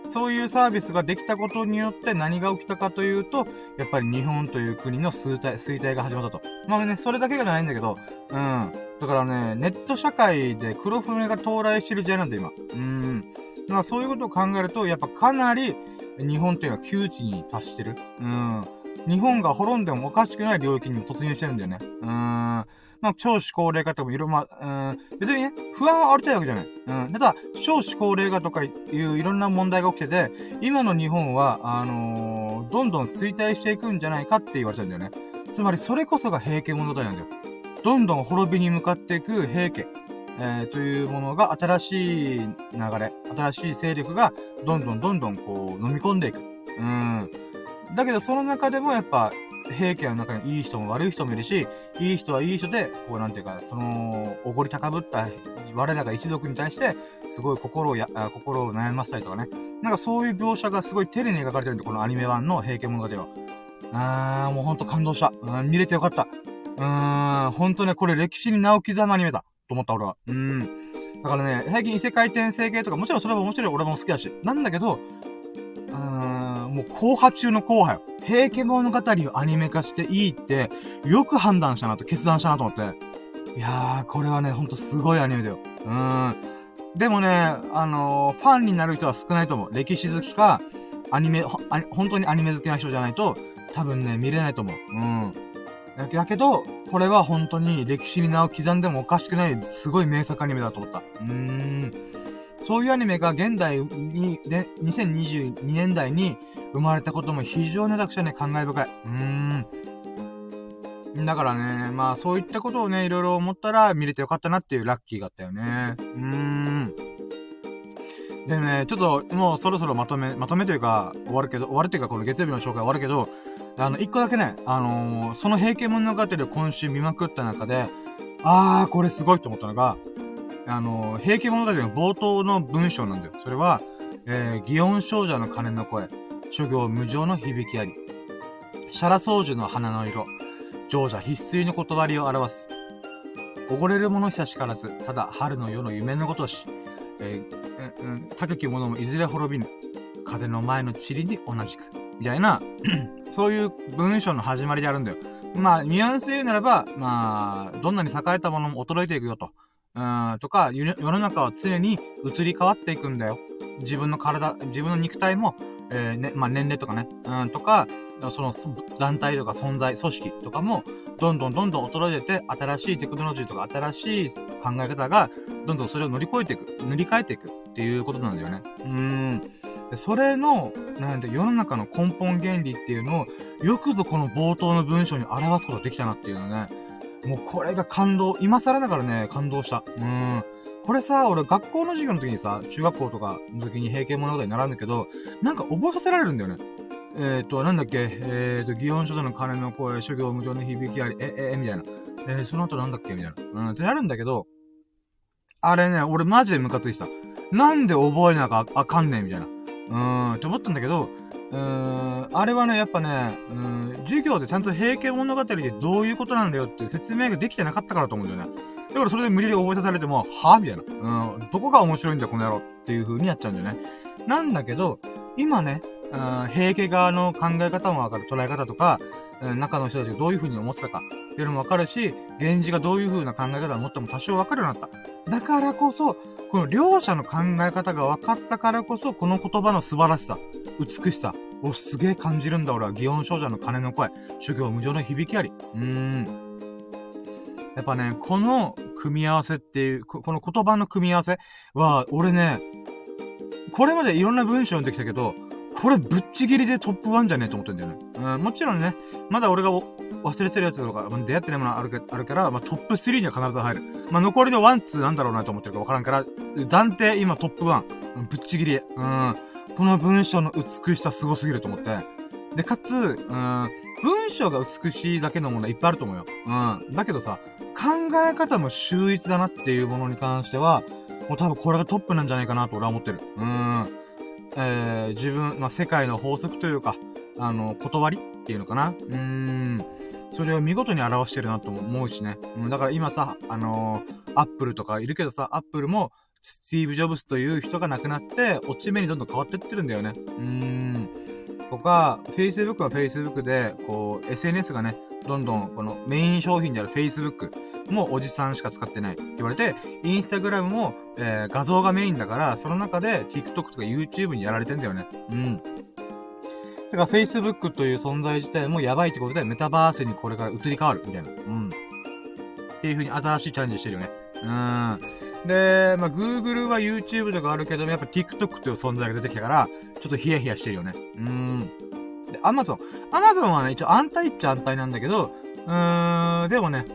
そういうサービスができたことによって何が起きたかというと、やっぱり日本という国の衰退、衰退が始まったと。まあね、それだけがないんだけど、うん。だからね、ネット社会で黒船が到来してる時代なんだ、今。うん。まあそういうことを考えると、やっぱかなり日本っていうのは窮地に達してる。うん。日本が滅んでもおかしくない領域に突入してるんだよね。うーん。まあ、少子高齢化とかもいろいろ、まあ、うん、別にね、不安はありたいわけじゃない。うん。ただ、少子高齢化とかいういろんな問題が起きてて、今の日本は、あのー、どんどん衰退していくんじゃないかって言われてるんだよね。つまり、それこそが平家物語なんだよ。どんどん滅びに向かっていく平家。えー、というものが新しい流れ、新しい勢力がどんどんどんどんこう飲み込んでいく。うん。だけどその中でもやっぱ平家の中にいい人も悪い人もいるし、いい人はいい人で、こうなんていうか、その、おごり高ぶった我らが一族に対して、すごい心をや、心を悩ませたりとかね。なんかそういう描写がすごい丁寧に描かれてるんで、このアニメ版の平家物語は。あー、もうほんと感動した。うん、見れてよかった。うーん、ほんとね、これ歴史に名を刻むアニメだ。と思った俺は。うん。だからね、最近異世界転生系とか、もちろんそれは面白い、俺も好きだし。なんだけど、うーん、もう後派中の後派よ。平家物語をアニメ化していいって、よく判断したなと、決断したなと思って。いやー、これはね、ほんとすごいアニメだよ。うーん。でもね、あのー、ファンになる人は少ないと思う。歴史好きか、アニメ、本当にアニメ好きな人じゃないと、多分ね、見れないと思う。うん。だけど、これは本当に歴史に名を刻んでもおかしくない、すごい名作アニメだと思った。うーん。そういうアニメが現代に、で、2022年代に生まれたことも非常に私はね、感慨深い。うーん。だからね、まあそういったことをね、いろいろ思ったら見れてよかったなっていうラッキーがあったよね。うーん。でね、ちょっともうそろそろまとめ、まとめというか終わるけど、終わるというかこの月曜日の紹介終わるけど、あの、一個だけね、あのー、その平家物語を今週見まくった中で、あー、これすごいと思ったのが、あのー、平家物語の冒頭の文章なんだよ。それは、えー、祇園少女の鐘の声、諸行無常の響きあり、シャラ宗樹の花の色、常者必須の断りを表す。おごれる者久しからず、ただ春の夜の夢のごとし、えー、えー、高き者もいずれ滅びぬ。風の前の塵に同じく。みたいな そういう文章の始まりであるんだよ。まあ、ニュアンスで言うならば、まあ、どんなに栄えたものも衰えていくよと。うん、とか、世の中は常に移り変わっていくんだよ。自分の体、自分の肉体も、えー、ね、まあ、年齢とかね、うん、とか、その団体とか存在、組織とかも、どんどんどんどん衰えてて、新しいテクノロジーとか新しい考え方が、どんどんそれを乗り越えていく、塗り替えていくっていうことなんだよね。うん。それの、なんで、世の中の根本原理っていうのを、よくぞこの冒頭の文章に表すことができたなっていうのね。もうこれが感動、今更ながらね、感動した。うん。これさ、俺学校の授業の時にさ、中学校とかの時に平家物語に習うんだけど、なんか覚えさせられるんだよね。えっ、ー、と、なんだっけ、えっ、ー、と、祇園書の鐘の声、諸行無常の響きあり、え、え、え、みたいな。えー、その後なんだっけ？みたいな。うん、ってなるんだけど、あれね、俺マジでムカついてた。なんで覚えなきゃあかんねんみたいな。うーん、って思ったんだけど、うーん、あれはね、やっぱね、うん、授業でちゃんと平家物語でどういうことなんだよっていう説明ができてなかったからと思うんだよね。だからそれで無理やり覚えさせられても、はみたいな。うん、どこが面白いんだ、この野郎っていう風になっちゃうんだよね。なんだけど、今ね、うん、平家側の考え方もわかる、捉え方とか、うん、中の人たちがどういう風に思ってたかっていうのもわかるし、源氏がどういう風な考え方を持っても多少わかるようになった。だからこそ、この両者の考え方が分かったからこそ、この言葉の素晴らしさ、美しさをすげえ感じるんだ俺は。祇園少女の鐘の声、諸行無常の響きあり。うーん。やっぱね、この組み合わせっていう、この言葉の組み合わせは、俺ね、これまでいろんな文章読んできたけど、これぶっちぎりでトップ1じゃねえと思ってんだよね。うん、もちろんね、まだ俺が忘れてるやつとか、出会ってないものあるあるから、まあ、トップ3には必ず入る。まあ、残りの1、2なんだろうなと思ってるかわからんから、暫定今トップ1。ぶっちぎり。うん。この文章の美しさすごすぎると思って。で、かつ、うん、文章が美しいだけのものいっぱいあると思うよ。うん。だけどさ、考え方も秀逸だなっていうものに関しては、もう多分これがトップなんじゃないかなと俺は思ってる。うん。えー、自分、まあ、世界の法則というか、あの、断りっていうのかな。うーん。それを見事に表してるなと思うしね。うん、だから今さ、あのー、アップルとかいるけどさ、アップルも、スティーブ・ジョブズという人が亡くなって、落ち目にどんどん変わってってるんだよね。うーん。とか、Facebook は Facebook で、こう、SNS がね、どんどん、このメイン商品である Facebook もうおじさんしか使ってないって言われて、Instagram も、えー、画像がメインだから、その中で TikTok とか YouTube にやられてんだよね。うん。だから Facebook という存在自体もやばいってことで、メタバースにこれから移り変わる、みたいな。うん。っていう風に新しいチャレンジしてるよね。うん。で、まあ、Google は YouTube とかあるけども、やっぱ TikTok という存在が出てきたから、ちょっとヒヤヒヤしてるよね。うん。で、Amazon。Amazon はね、一応安泰っちゃ安泰なんだけど、うーん、でもね、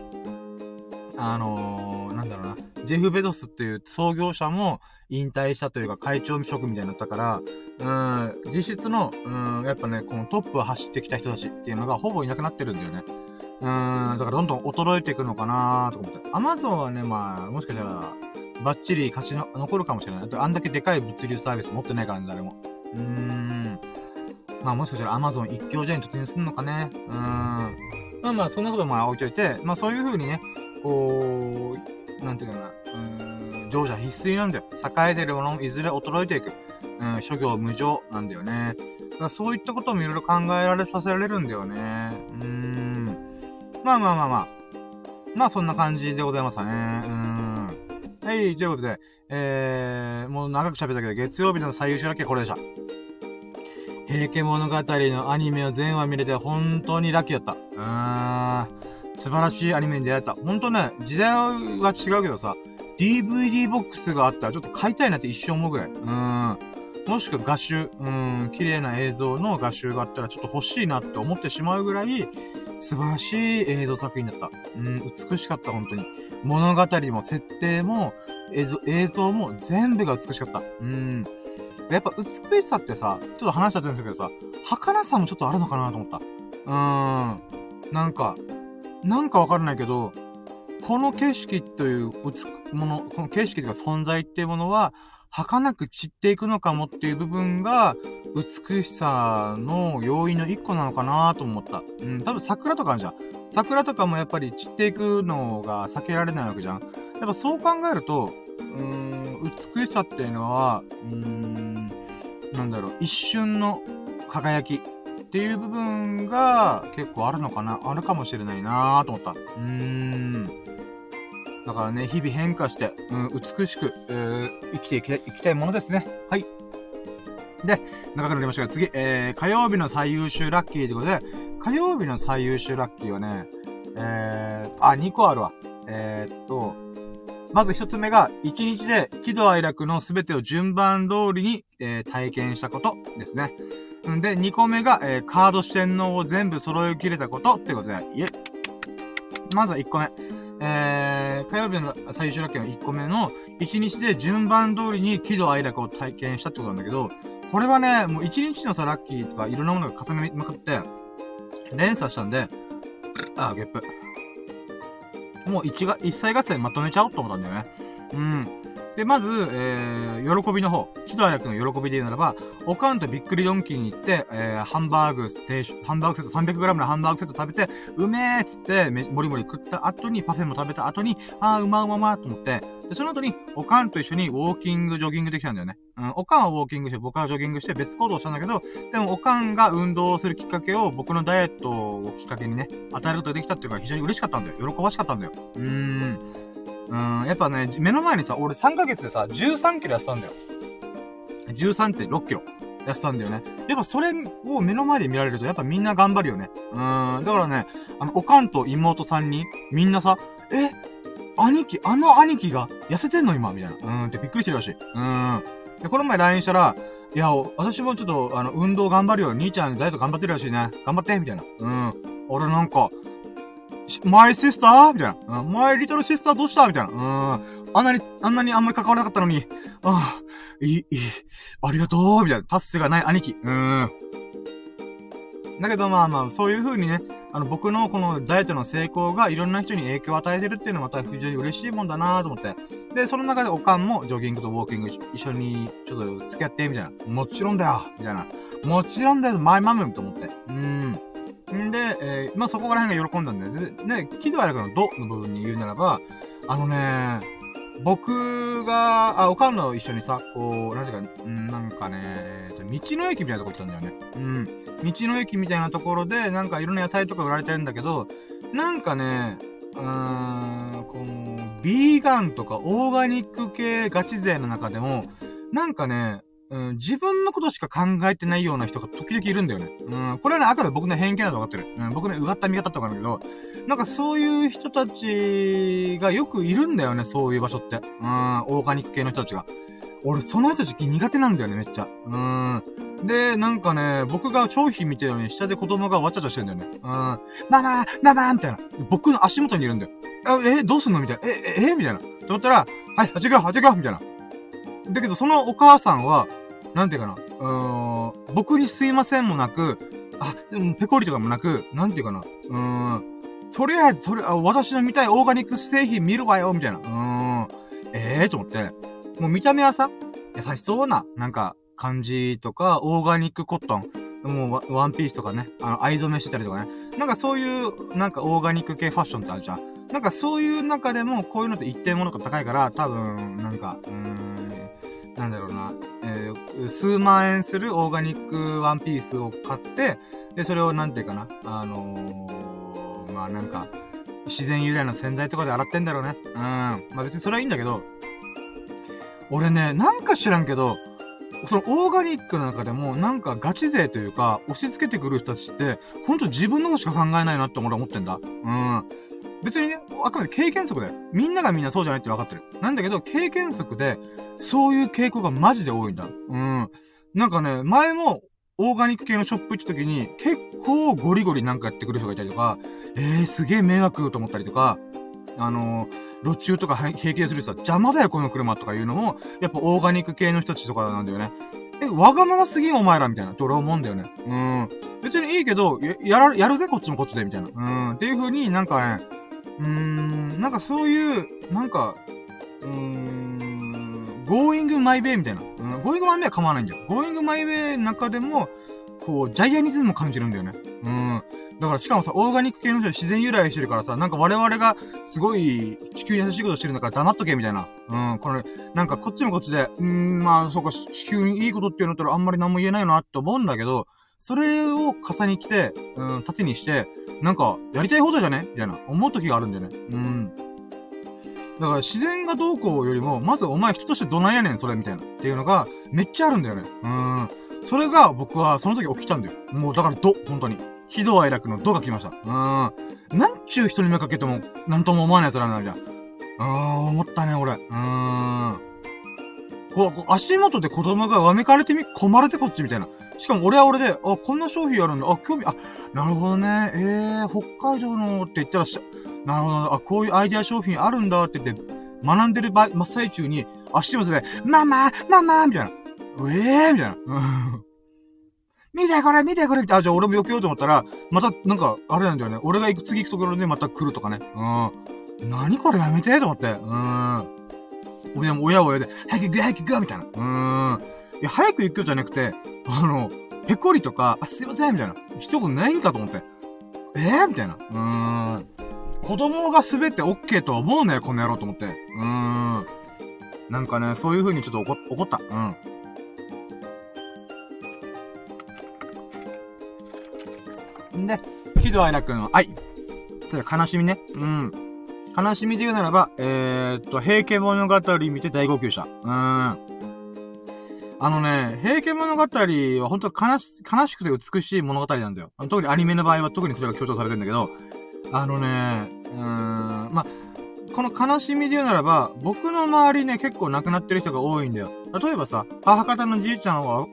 あのー、なんだろうな、ジェフ・ベゾスっていう創業者も引退したというか会長職みたいになったから、うん、実質の、うん、やっぱね、このトップを走ってきた人たちっていうのがほぼいなくなってるんだよね。うん、だからどんどん衰えていくのかなとか思って。アマゾンはね、まあ、もしかしたら、バッチリ勝ちの、残るかもしれない。あんだけでかい物流サービス持ってないからね、誰も。うーん。まあもしかしたらアマゾン一強ジャイに突入するのかね。うーん。まあまあ、そんなことまあ置いといて、まあそういう風にね、こう、なんていうかな、うん、常者必須なんだよ。栄えてるものもいずれ衰えていく。うん、諸行無常なんだよね。だからそういったこともいろいろ考えられさせられるんだよね。うーん。まあまあまあまあ。まあそんな感じでございますかね。うーん。はい、ということで、えー、もう長く喋ったけど、月曜日の最優秀ラッキーこれでした。平家物語のアニメを全話見れて本当にラッキーだった。うーん。素晴らしいアニメに出会えた。ほんとね、時代は違うけどさ、DVD ボックスがあったらちょっと買いたいなって一生思うぐらい。うーん。もしくは画集、うん、綺麗な映像の画集があったらちょっと欲しいなって思ってしまうぐらい、素晴らしい映像作品だった。うん、美しかった、本当に。物語も設定も、映像、映像も全部が美しかった。うん。やっぱ美しさってさ、ちょっと話しちゃったんですけどさ、儚さもちょっとあるのかなと思った。うーん。なんか、なんかわからないけど、この景色というもの、この景色というか存在っていうものは、儚く散っていくのかもっていう部分が、美しさの要因の一個なのかなと思った。うん、多分桜とかあるじゃん。桜とかもやっぱり散っていくのが避けられないわけじゃん。やっぱそう考えると、うーん、美しさっていうのは、うーん、なんだろう、一瞬の輝きっていう部分が結構あるのかな、あるかもしれないなと思った。うーん。だからね、日々変化して、うん、美しく、えー、生きていきたい、きたいものですね。はい。で、長くなりましたが、次、えー、火曜日の最優秀ラッキーということで、火曜日の最優秀ラッキーはね、えー、あ、2個あるわ。えー、っと、まず一つ目が、一日で喜怒哀楽のすべてを順番通りに、えー、体験したことですね。んで、二個目が、えー、カード四天王を全部揃えきれたことってことで、いえ。まずは一個目。えー、火曜日の最終ラッキーの一個目の、一日で順番通りに喜怒哀楽を体験したってことなんだけど、これはね、もう一日のさ、ラッキーとかいろんなものが重ねまくって、連鎖したんで、あ、ゲップ。もう一が、一切合戦まとめちゃおうと思ったんだよね。うん。で、まず、えー、喜びの方。喜怒哀楽の喜びで言うならば、おかんとびっくりドンキーに行って、えー、ハンバーグ定食、ハンバーグセット、300g のハンバーグセット食べて、うめーっつって、もりもり食った後に、パフェも食べた後に、あー、うまうままと思って、で、その後に、おかんと一緒にウォーキング、ジョギングできたんだよね。うん、おかんはウォーキングして、僕はジョギングして別行動したんだけど、でもおかんが運動するきっかけを、僕のダイエットをきっかけにね、与えることができたっていうか、非常に嬉しかったんだよ。喜ばしかったんだよ。うーん。うん、やっぱね、目の前にさ、俺3ヶ月でさ、13キロ痩せたんだよ。13.6キロ痩せたんだよね。やっぱそれを目の前で見られると、やっぱみんな頑張るよね。うん、だからね、あの、おかんと妹さんに、みんなさ、え兄貴、あの兄貴が痩せてんの今？みたいな。うんってびっくりしてるらしい。うん。で、この前 LINE したら、いや、私もちょっと、あの、運動頑張るよ。兄ちゃんダイエット頑張ってるらしいね。頑張ってみたいな。うん。俺なんか、マイシスターみたいな。うん。マイリトルシスターどうした？みたいな。うん。あんなに、あんなにあんまり関わらなかったのに、ああ、いい、いい、ありがとうみたいな。達成がない兄貴。うん。だけどまあまあ、そういう風にね、あの、僕のこのダイエットの成功がいろんな人に影響を与えてるっていうのはまた非常に嬉しいもんだなと思って。で、その中でおかんもジョギングとウォーキング一緒にちょっと付き合って、みたいな。もちろんだよみたいな。もちろんだよマイマムと思って。うん。んで、えー、まあそこら辺が喜んだんで、で、喜怒哀楽のドの部分に言うならば、あのね、僕が、あ、おかんの一緒にさ、こう、なんていうか、んなんかね、道の駅みたいなとこ行ったんだよね。うん。道の駅みたいなところで、なんかいろんな野菜とか売られてるんだけど、なんかね、うーん、この、ビーガンとかオーガニック系ガチ勢の中でも、なんかね、うん、自分のことしか考えてないような人が時々いるんだよね。うん、これはね、あくまで僕の偏見だと分かってる。うん、僕ね、うがった見方とかなんだけど、なんかそういう人たちがよくいるんだよね、そういう場所って。うん、オーガニック系の人たちが。俺、その人たち苦手なんだよね、めっちゃ。うん。で、なんかね、僕が商品見てるのに下で子供がわちゃわちゃしてるんだよね。うん。ママママみたいな。僕の足元にいるんだよ。え、どうすんの？みたいな。え、え、え？みたいな。と思ったら、はい、あっち行くよ、あっち行くよみたいな。だけど、そのお母さんは、なんていうかな。うーん、僕にすいませんもなく、あ、でも、ペコリとかもなく、なんていうかな。うーん、とりあえず、とりあ、私の見たいオーガニック製品見るわよ、みたいな。うーん、ええー、と思って。もう見た目はさ、優しそうな、なんか、感じとか、オーガニックコットン。もうワンピースとかね、あの、藍染めしてたりとかね。なんかそういう、なんかオーガニック系ファッションってあるじゃん。なんかそういう中でも、こういうのって一定ものが高いから、多分、なんか、うーん、なんだろうな、えー、数万円するオーガニックワンピースを買って、で、それをなんていうかな、あのー、まあなんか、自然由来の洗剤とかで洗ってんだろうね。うん。まあ別にそれはいいんだけど、俺ね、なんか知らんけど、そのオーガニックの中でも、なんかガチ勢というか、押し付けてくる人たちって、ほんと自分のことしか考えないなって俺は思ってんだ。うん。別にね、あくまで経験則だよ。みんながみんなそうじゃないって分かってる。なんだけど、経験則で、そういう傾向がマジで多いんだ。うん。なんかね、前も、オーガニック系のショップ行った時に、結構ゴリゴリなんかやってくる人がいたりとか、えー、すげえ迷惑と思ったりとか、あのー、路中とか平気でするさ、邪魔だよこの車とかいうのも、やっぱオーガニック系の人たちとかなんだよね。え、わがまますぎんお前らみたいな、と俺思うんだよね。うん。別にいいけど、や、やら、やるぜこっちもこっちで、みたいな。うん。っていう風になんかね、うーん、なんかそういう、なんか、うーん、going my way みたいな。うん、going my way は構わないんだよ。going my way の中でも、こう、ジャイアニズムも感じるんだよね。うん。だからしかもさ、オーガニック系の人は自然由来してるからさ、なんか我々がすごい地球に優しいことしてるんだから黙っとけみたいな。うん、これ、なんかこっちもこっちで、うん、まあそうか、地球にいいことっていうのったらあんまり何も言えないなって思うんだけど、それを重に来て、うん、縦にして、なんか、やりたい放題じゃね？みたいな、思う時があるんだよね。うん。だから自然がどうこうよりも、まずお前人としてどないやねん、それ、みたいな。っていうのが、めっちゃあるんだよね。うん。それが僕はその時起きたんだよ。もうだからど、本当に。喜怒哀楽のどが来ました。うん。なんちゅう人に目かけても、なんとも思わない奴らなんだ、みたいな。うん、思ったね、俺。うーん。こう、こう足元で子供がわめかれてみ、困るてこっちみたいな。しかも俺は俺で、あ、こんな商品あるんだ。あ、興味、あ、なるほどね。えー、北海道のって言ったらし、なるほど、あ、こういうアイデア商品あるんだって言って、学んでる場真っ最中に、足元で、ママママみたいな。えーみたいな。うん。見てこれ見てこれみたいな。あ、じゃあ俺も避けようと思ったら、また、なんか、あれなんだよね。俺が行く、次行くところでまた来るとかね。うん。何これやめてと思って。うん。俺も親親で、早く行く早く行くみたいな。うん。いや、早く行くよじゃなくて、あの、ペコリとか、あ、すいませんみたいな。一言ないんかと思って。えー、みたいな。うーん。子供が滑って OK とは思うねこの野郎と思って。うーん。なんかね、そういう風にちょっと怒怒った。うん。んで、喜怒哀楽の愛。ただ悲しみね。うん。悲しみで言うならば、えー、っと、平家物語見て大号泣した。うーん。あのね、平家物語は本当悲し、悲しくて美しい物語なんだよ。特にアニメの場合は特にそれが強調されてんだけど、あのね、うーん、まこの悲しみで言うならば、僕の周りね、結構亡くなってる人が多いんだよ。例えばさ、母方のじいちゃんは、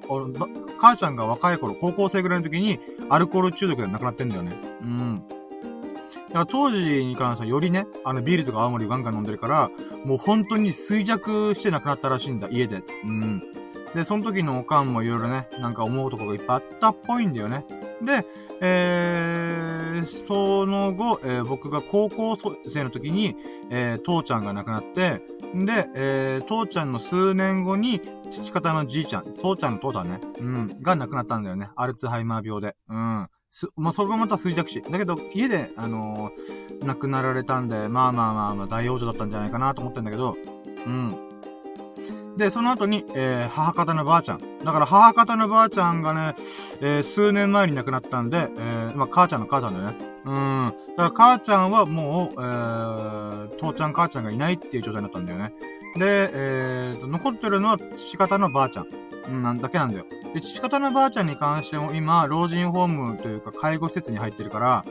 母ちゃんが若い頃、高校生ぐらいの時に、アルコール中毒で亡くなってんだよね。うん。だから当時に関してはよりね、あのビールとか青森ガンガン飲んでるから、もう本当に衰弱して亡くなったらしいんだ、家で。うん。で、その時のおかんもいろいろね、なんか思うとこがいっぱいあったっぽいんだよね。で、えー、その後、えー、僕が高校生の時に、えー、父ちゃんが亡くなって、で、えー、父ちゃんの数年後に、父方のじいちゃん、父ちゃんの父だね、うん、が亡くなったんだよね。アルツハイマー病で。うん。す、まあ、それがまた衰弱死。だけど、家で、あのー、亡くなられたんで、まあまあまあまあ、大養女だったんじゃないかなと思ってんだけど、うん。で、その後に、えー、母方のばあちゃん。だから母方のばあちゃんがね、えー、数年前に亡くなったんで、えー、まあ、母ちゃんの母ちゃんだよね。うん。だから母ちゃんはもう、えー、父ちゃん母ちゃんがいないっていう状態になったんだよね。で、えーと、残ってるのは父方のばあちゃん。うん、なんだけなんだよ。で、父方のばあちゃんに関しても今、老人ホームというか介護施設に入ってるから、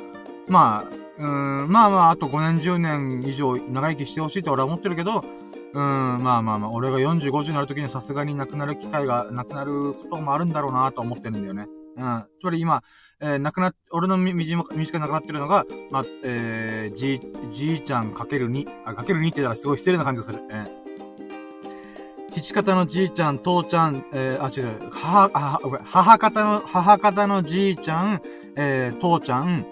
まあ、うん、まあまあ、あと5年10年以上長生きしてほしいと俺は思ってるけど、うん、まあまあまあ、俺が40、50になる時にさすがに亡くなる機会がなくなることもあるんだろうなと思ってるんだよね。うん。つまり今、えー、亡くな、俺の身近なくなってるのが、まあ、えー、じ、じいちゃんかける2、あ、かける2って言ったらすごい失礼な感じがする。えー、父方のじいちゃん、父ちゃん、えー、あ、違う、母、あ、母方の、母方のじいちゃん、えー、父ちゃん、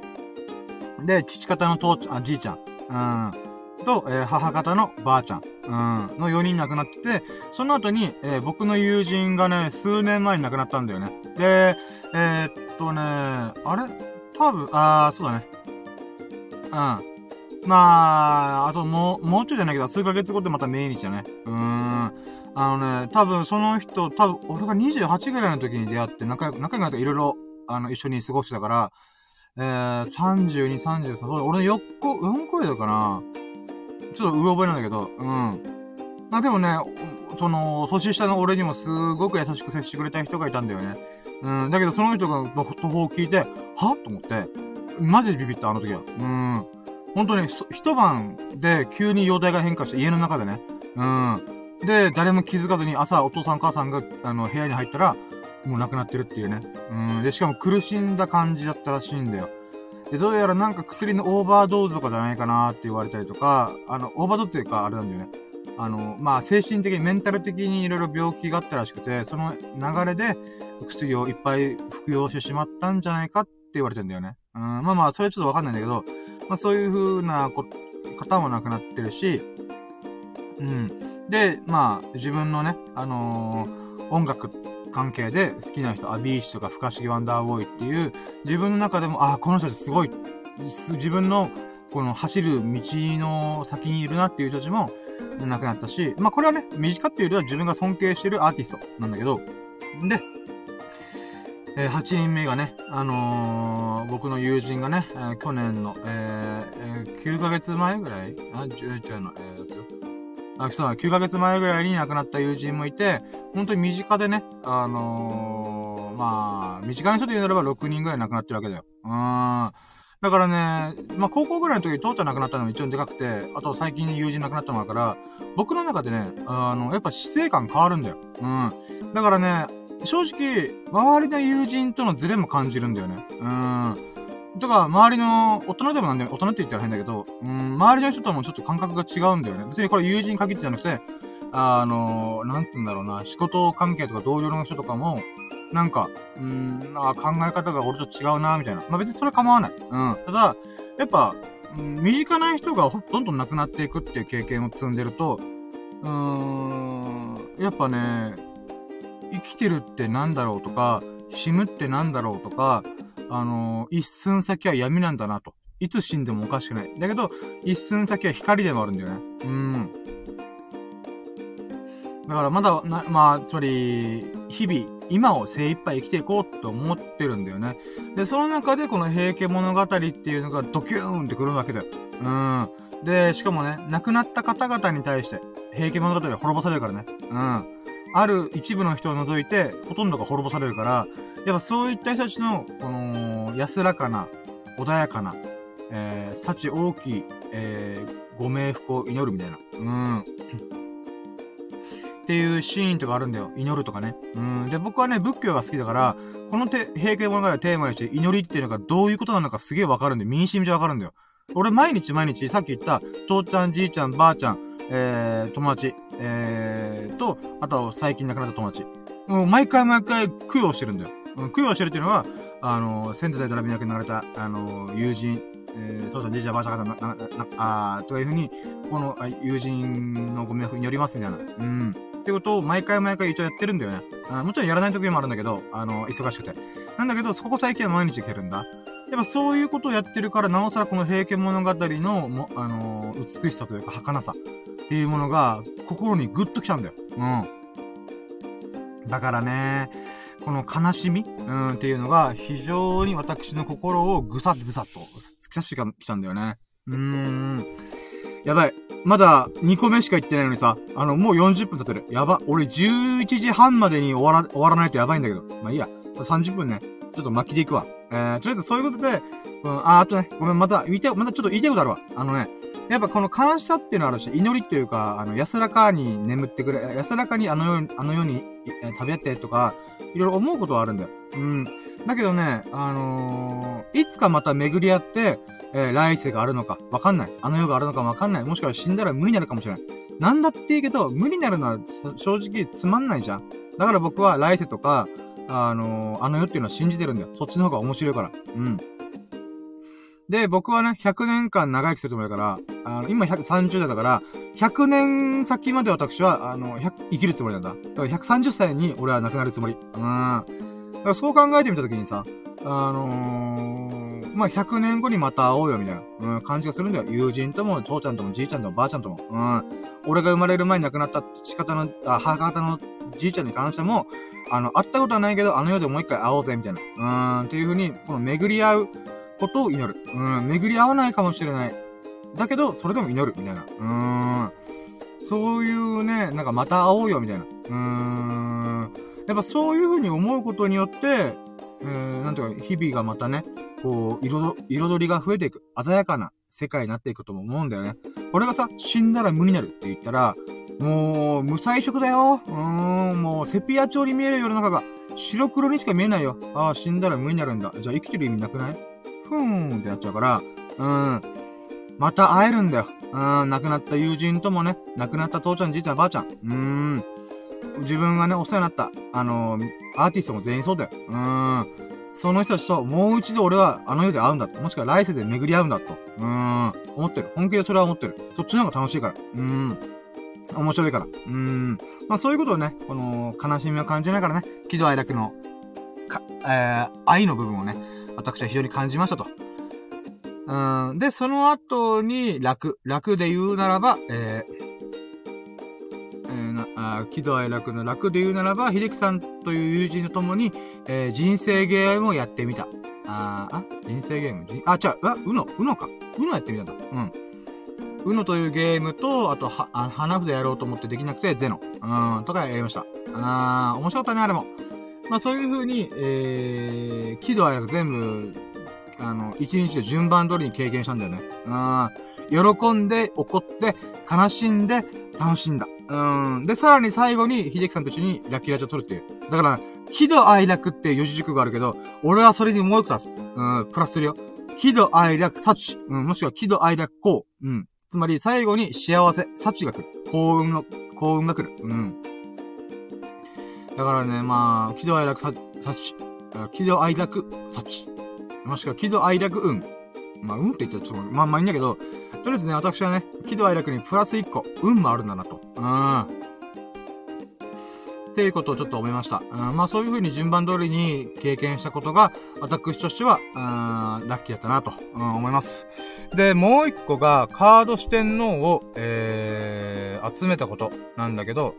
で、父方の父ちゃん、あ、じいちゃん、うん。と、えー、母方のばあちゃん、うん、の4人亡くなってて、その後に、えー、僕の友人がね、数年前に亡くなったんだよね。で、えー、っとね、あれ？多分、あー、そうだね。うん。まあ、あともう、もうちょいじゃないけど、数ヶ月後でまた命日だね。うーん。あのね、多分その人、多分俺が28ぐらいの時に出会って、仲良く、仲良くなっていろいろ、あの、一緒に過ごしてたから、えー、32、33、そう俺の4個、4個上だかな。ちょっと上覚えなんだけど、うん。まあでもね、その、年下の俺にもすごく優しく接してくれた人がいたんだよね。うん。だけどその人が途方を聞いて、はと思って、マジでビビった、あの時は。うん。本当に、一晩で急に容体が変化して、家の中でね。うん。で、誰も気づかずに朝お父さん母さんが、あの、部屋に入ったら、もう亡くなってるっていうね。うん。で、しかも苦しんだ感じだったらしいんだよ。で、どうやらなんか薬のオーバードーズとかじゃないかなって言われたりとか、あの、オーバードーズかあれなんだよね。あの、まあ、精神的に、メンタル的にいろいろ病気があったらしくて、その流れで薬をいっぱい服用してしまったんじゃないかって言われてんだよね。うん、まあまあ、それはちょっとわかんないんだけど、まあそういう風なこ方も亡くなってるし、うん。で、まあ、自分のね、あのー、音楽関係で好きな人、アヴィーチーとか、不可思議ワンダーボーイっていう、自分の中でも、ああ、この人たちすごい、自分の、この走る道の先にいるなっていう人たちも亡くなったし、まあこれはね、短っていうよりは自分が尊敬してるアーティストなんだけど、で、え、8人目がね、あのー、僕の友人がね、え、去年の、えー、9ヶ月前ぐらいあ、違うの、えー、あ、そう、9ヶ月前ぐらいに亡くなった友人もいて、本当に身近でね、あのー、まあ、身近な人で言うならば6人ぐらい亡くなってるわけだよ。うん。だからね、まあ、高校ぐらいの時に父ちゃん亡くなったのが一番でかくて、あと最近友人亡くなったのだから、僕の中でね、あの、やっぱ死生観変わるんだよ。うん。だからね、正直、周りの友人とのズレも感じるんだよね。うん。とか、周りの、大人でもなんだよ。大人って言ったら変だけど、うん、周りの人ともちょっと感覚が違うんだよね。別にこれ友人限ってじゃなくて、あの、なんつうんだろうな、仕事関係とか同僚の人とかも、なんか、うん、あ考え方が俺と違うな、みたいな。まあ別にそれ構わない。うん。ただ、やっぱ、うん、身近な人がどんどん亡くなっていくっていう経験を積んでると、うーん、やっぱね、生きてるってなんだろうとか、死ぬってなんだろうとか、あのー、一寸先は闇なんだなと。いつ死んでもおかしくない。だけど、一寸先は光でもあるんだよね。うん。だからまだ、な、まあ、つまり、日々、今を精一杯生きていこうと思ってるんだよね。で、その中でこの平家物語っていうのがドキューンってくるわけだよ。うん。で、しかもね、亡くなった方々に対して、平家物語で滅ぼされるからね。うん。ある一部の人を除いて、ほとんどが滅ぼされるから、やっぱそういった人たちの、この、安らかな、穏やかな、えー、幸大きい、えー、ご冥福を祈るみたいな。うん。っていうシーンとかあるんだよ。祈るとかね。うん。で、僕はね、仏教が好きだから、このて平家物語をテーマにして祈りっていうのがどういうことなのかすげえわかるんで、身に染みてわかるんだよ。俺毎日毎日、さっき言った、父ちゃん、じいちゃん、ばあちゃん、えー、友達、えー、と、あと、最近亡くなった友達。もう、毎回毎回、供養してるんだよ。うん、供養してるっていうのは、あの、先祖代ドラビナクに流れた、あの、友人、えー、そうそう、じいちゃん、ばあちゃん、な、な、な、あというふうに、この、友人のご迷惑によりますみたいな。うん。ってことを毎回毎回一応やってるんだよね。あもちろんやらない時もあるんだけど、あの、忙しくて。なんだけど、そこ最近は毎日来てるんだ。やっぱそういうことをやってるから、なおさらこの平家物語の、も、あのー、美しさというか、儚さっていうものが、心にグッと来たんだよ。うん。だからね、この悲しみ、うん、っていうのが、非常に私の心をぐさっぐさっと、突き刺してきたんだよね。うーん。やばい。まだ2個目しか行ってないのにさ、あの、もう40分経ってる。やば。俺11時半までに終わら、終わらないとやばいんだけど。まあいいや。30分ね。ちょっと巻きでいくわ。えー、とりあえずそういうことで、うん、あ、あとね、ごめん、また、言いたい、またちょっと言いたいことあるわ。あのね、やっぱこの悲しさっていうのはあるし、祈りっていうか、あの、安らかに眠ってくれ、安らかにあの世に、あの世に、え食べてとか、いろいろ思うことはあるんだよ。うん。だけどね、あのー、いつかまた巡り合って、えー、来世があるのか、わかんない。あの世があるのかわかんない。もしくは死んだら無になるかもしれない。なんだっていいけど、無になるのは正直つまんないじゃん。だから僕は来世とか、あのー、あの世っていうのは信じてるんだよ。そっちの方が面白いから。うん。で、僕はね、100年間長生きするつもりだから、あの、今130代だから、100年先まで私は、あの、生きるつもりなんだ。だから130歳に俺は亡くなるつもり。うん。だからそう考えてみたときにさ、あのー、まあ、100年後にまた会おうよ、みたいな、うん、感じがするんだよ。友人とも、父ちゃんとも、じいちゃんとも、ばあちゃんとも。うん。俺が生まれる前に亡くなった仕方の、あ、母方のじいちゃんに関しても、あの、会ったことはないけど、あの世でもう一回会おうぜ、みたいな。うーん、っていう風に、この巡り合うことを祈る。うん、巡り合わないかもしれない。だけど、それでも祈る、みたいな。うーん。そういうね、なんかまた会おうよ、みたいな。うーん。やっぱそういう風に思うことによって、えー、なんていうか、日々がまたね、こう、彩彩りが増えていく、鮮やかな世界になっていくとも思うんだよね。これがさ、死んだら無になるって言ったら、もう、無彩色だよ。うーん、もう、セピア調に見える世の中が、白黒にしか見えないよ。ああ、死んだら無になるんだ。じゃあ生きてる意味なくない？ふーんってなっちゃうから、うん。また会えるんだよ。うん、亡くなった友人ともね、亡くなった父ちゃん、じいちゃん、ばあちゃん。うーん。自分がね、お世話になった、あのー、アーティストも全員そうだよ。うーん。その人たちともう一度俺はあの世で会うんだと。もしくは来世で巡り合うんだと。うーん。思ってる。本気でそれは思ってる。そっちの方が楽しいから。うーん。面白いから。うん。まあそういうことをね、この、悲しみを感じながらね、喜怒哀楽の、か、えー、愛の部分をね、私は非常に感じましたと。うん。で、その後に、楽。楽で言うならば、えー、えー、な、あ喜怒哀楽の楽で言うならば、秀樹さんという友人と共に、えー、人生ゲームをやってみた。ああ、人生ゲーム？あ、違う、あ、うの、うのか。うのやってみたんだ。うん。うのというゲームと、あと、は、あ花札やろうと思ってできなくて、ゼノ。うん、とかやりました。あー、面白かったね、あれも。まあ、そういう風に、えー、喜怒哀楽全部、あの、一日で順番通りに経験したんだよね。うん。喜んで、怒って、悲しんで、楽しんだ。うん。で、さらに最後に、秀樹さんと一緒にラッキーラジオを撮るっていう。だから、喜怒哀楽っていう四字熟語があるけど、俺はそれにもう一個足す。うん、プラスするよ。喜怒哀楽、幸。うん、もしくは喜怒哀楽、幸。うん。つまり、最後に幸せ、幸が来る。幸運の、幸運が来る。うん。だからね、まあ、喜怒哀楽、幸。喜怒哀楽、幸。もしくは喜怒哀楽運。まあ、運って言ったらちょっと、まあまあいいんだけど、とりあえずね、私はね、喜怒哀楽にプラス1個、運もあるんだなと。うん。っていうことをちょっと思いました。うん、まあそういう風に順番通りに経験したことが、私としては、うん、ラッキーだったなと、うん、思います。で、もう一個が、カード四天王を、えー、集めたことなんだけど、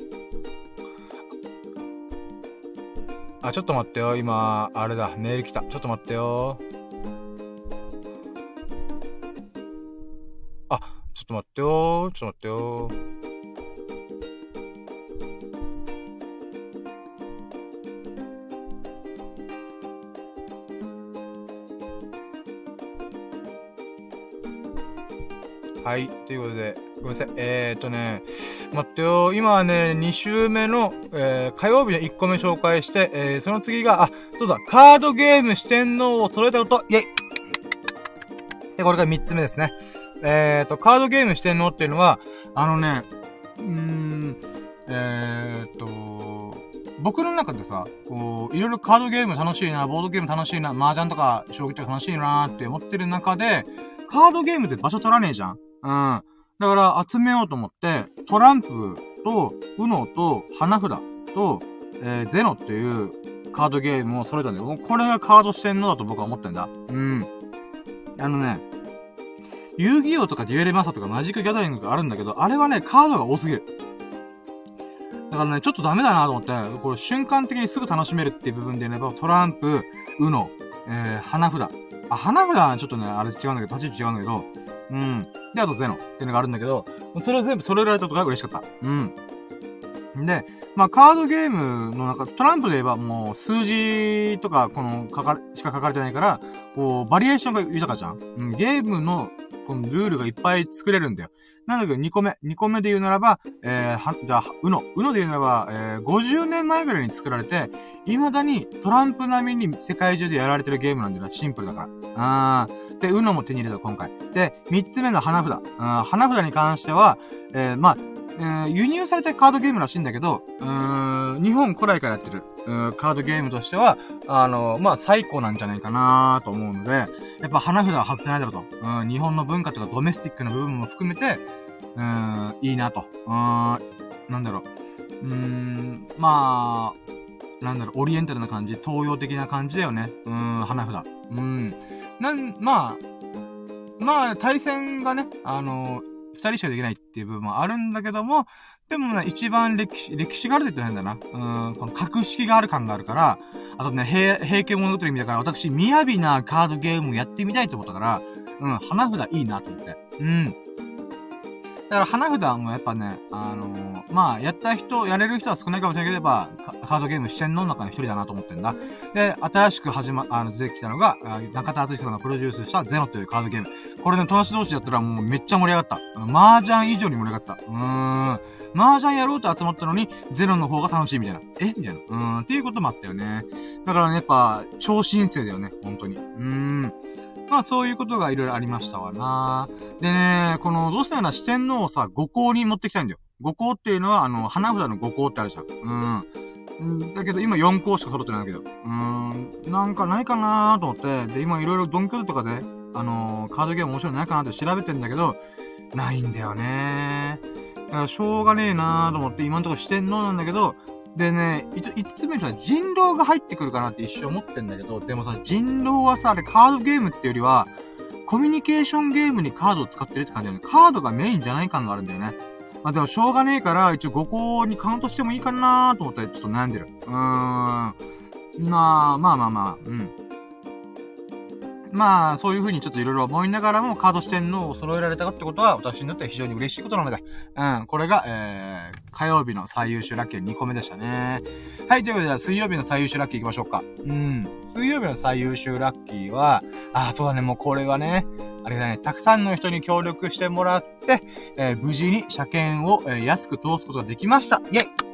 あ、ちょっと待ってよ。今、あれだ。メール来た。ちょっと待ってよ。あ、ちょっと待ってよ。ちょっと待ってよ。はい。ということで、ごめんなさい。えー、っとね、待ってよ。今はね、2週目の、えー、火曜日の1個目紹介して、えー、その次が、あ、そうだ、カードゲーム四天王を揃えたこと、イェイで、これが3つ目ですね。えーと、カードゲーム四天王っていうのは、あのね、うーん、えーと、僕の中でさ、こう、いろいろカードゲーム楽しいな、ボードゲーム楽しいな、麻雀とか将棋とか楽しいなって思ってる中で、カードゲームって場所取らねえじゃんうん。だから集めようと思って、トランプと、ウノと、花札と、えー、ゼノっていうカードゲームを揃えたんだよ。これがカードしてんのだと僕は思ってんだ。うん。あのね、遊戯王とかデュエルマスターとかマジックギャザリングがあるんだけど、あれはね、カードが多すぎる。だからね、ちょっとダメだなと思って、これ瞬間的にすぐ楽しめるっていう部分で言えば、トランプ、ウノ、えー、花札。あ、花札はちょっとね、あれ違うんだけど、立ち位置違うんだけど、うん。で、あとゼノっていうのがあるんだけど、それを全部揃えられたことが嬉しかった。うん。で、まあ、カードゲームの中、トランプで言えばもう数字とか、この、書かれ、しか書かれてないから、こう、バリエーションが豊かじゃん。うん、ゲームの、このルールがいっぱい作れるんだよ。なんだけど、2個目。2個目で言うならば、えー、は、じゃあ、うの。うので言うならば、えー、50年前ぐらいに作られて、未だにトランプ並みに世界中でやられてるゲームなんだよな。シンプルだから。あー。で、うのも手に入れた、今回。で、3つ目の花札。うん、花札に関しては、えー、まあ、えー、輸入されたカードゲームらしいんだけど、うーん、日本古来からやってる、うカードゲームとしては、あの、まあ、最高なんじゃないかなと思うので、やっぱ花札は外せないだろうと。うん、日本の文化とかドメスティックな部分も含めて、うん、いいなと。うん、なんだろう。うーん、まあ、なんだろう、オリエンタルな感じ、東洋的な感じだよね。うん、花札。うん。なん、まあ、まあ、対戦がね、あの、二人しかできないっていう部分もあるんだけども、でもね、一番歴史、歴史があると言ってないんだな。うん、この格式がある感があるから、あとね、平、平家物語みたいから、私、雅なカードゲームをやってみたいと思ったから、うん、花札いいなと思って。うん。だから花札もやっぱね、あのー、まあ、やった人、やれる人は少ないかもしれないけど、カードゲーム四天王の中の一人だなと思ってんだ。で、新しく始ま、あの、出てきたのが、中田敦彦さんがプロデュースしたゼノというカードゲーム。これね、友達同士やったらもうめっちゃ盛り上がった。麻雀以上に盛り上がってた。うーん。麻雀やろうと集まったのに、ゼロの方が楽しいみたいな。え？みたいな。うーん。っていうこともあったよね。だからね、やっぱ、超新星だよね。本当に。うーん。まあそういうことがいろいろありましたわな。でね、この、どうしたら四天王をさ、五行に持ってきたいんだよ。五行っていうのは、あの、花札の五行ってあるじゃん。うん。だけど今4校しか揃ってないんだけど。うーん。なんかないかなーと思って。で、今いろいろドンキョルとかで、あのー、カードゲーム面白いないかなって調べてんだけど、ないんだよねー。だからしょうがねえなーと思って今んとこ四天王なんだけど、でね、一応、5つ目にさ、人狼が入ってくるかなって一瞬思ってんだけど、でもさ、人狼はさ、あれカードゲームってよりは、コミュニケーションゲームにカードを使ってるって感じだよね。カードがメインじゃない感があるんだよね。まあでもしょうがねえから、一応5個にカウントしてもいいかなーと思ったらちょっと悩んでる。うーん。なあ、まあまあまあ、うん。まあ、そういう風にちょっといろいろ思いながらもカード四天王を揃えられたってことは、私にとっては非常に嬉しいことなので、うん、これが、えー、火曜日の最優秀ラッキー2個目でしたね。はい、ということで、水曜日の最優秀ラッキー行きましょうか。うん、水曜日の最優秀ラッキーは、あ、そうだね、もうこれはね、あれだね、たくさんの人に協力してもらって、えー、無事に車検を、えー、安く通すことができました。イェイ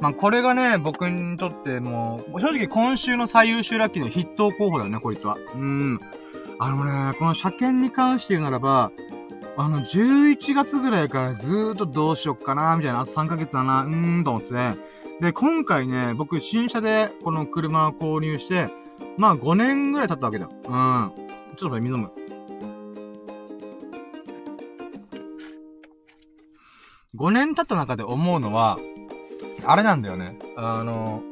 まあ、これがね、僕にとってもう、正直今週の最優秀ラッキーの筆頭候補だよね、こいつは。うん。あのね、この車検に関して言うならば、あの、11月ぐらいからずーっとどうしよっかな、みたいな、あと3ヶ月だな、うーん、と思ってね。で、今回ね、僕、新車でこの車を購入して、まあ5年ぐらい経ったわけだよ。うん。ちょっと待って、水飲む。5年経った中で思うのは、あれなんだよね。あの、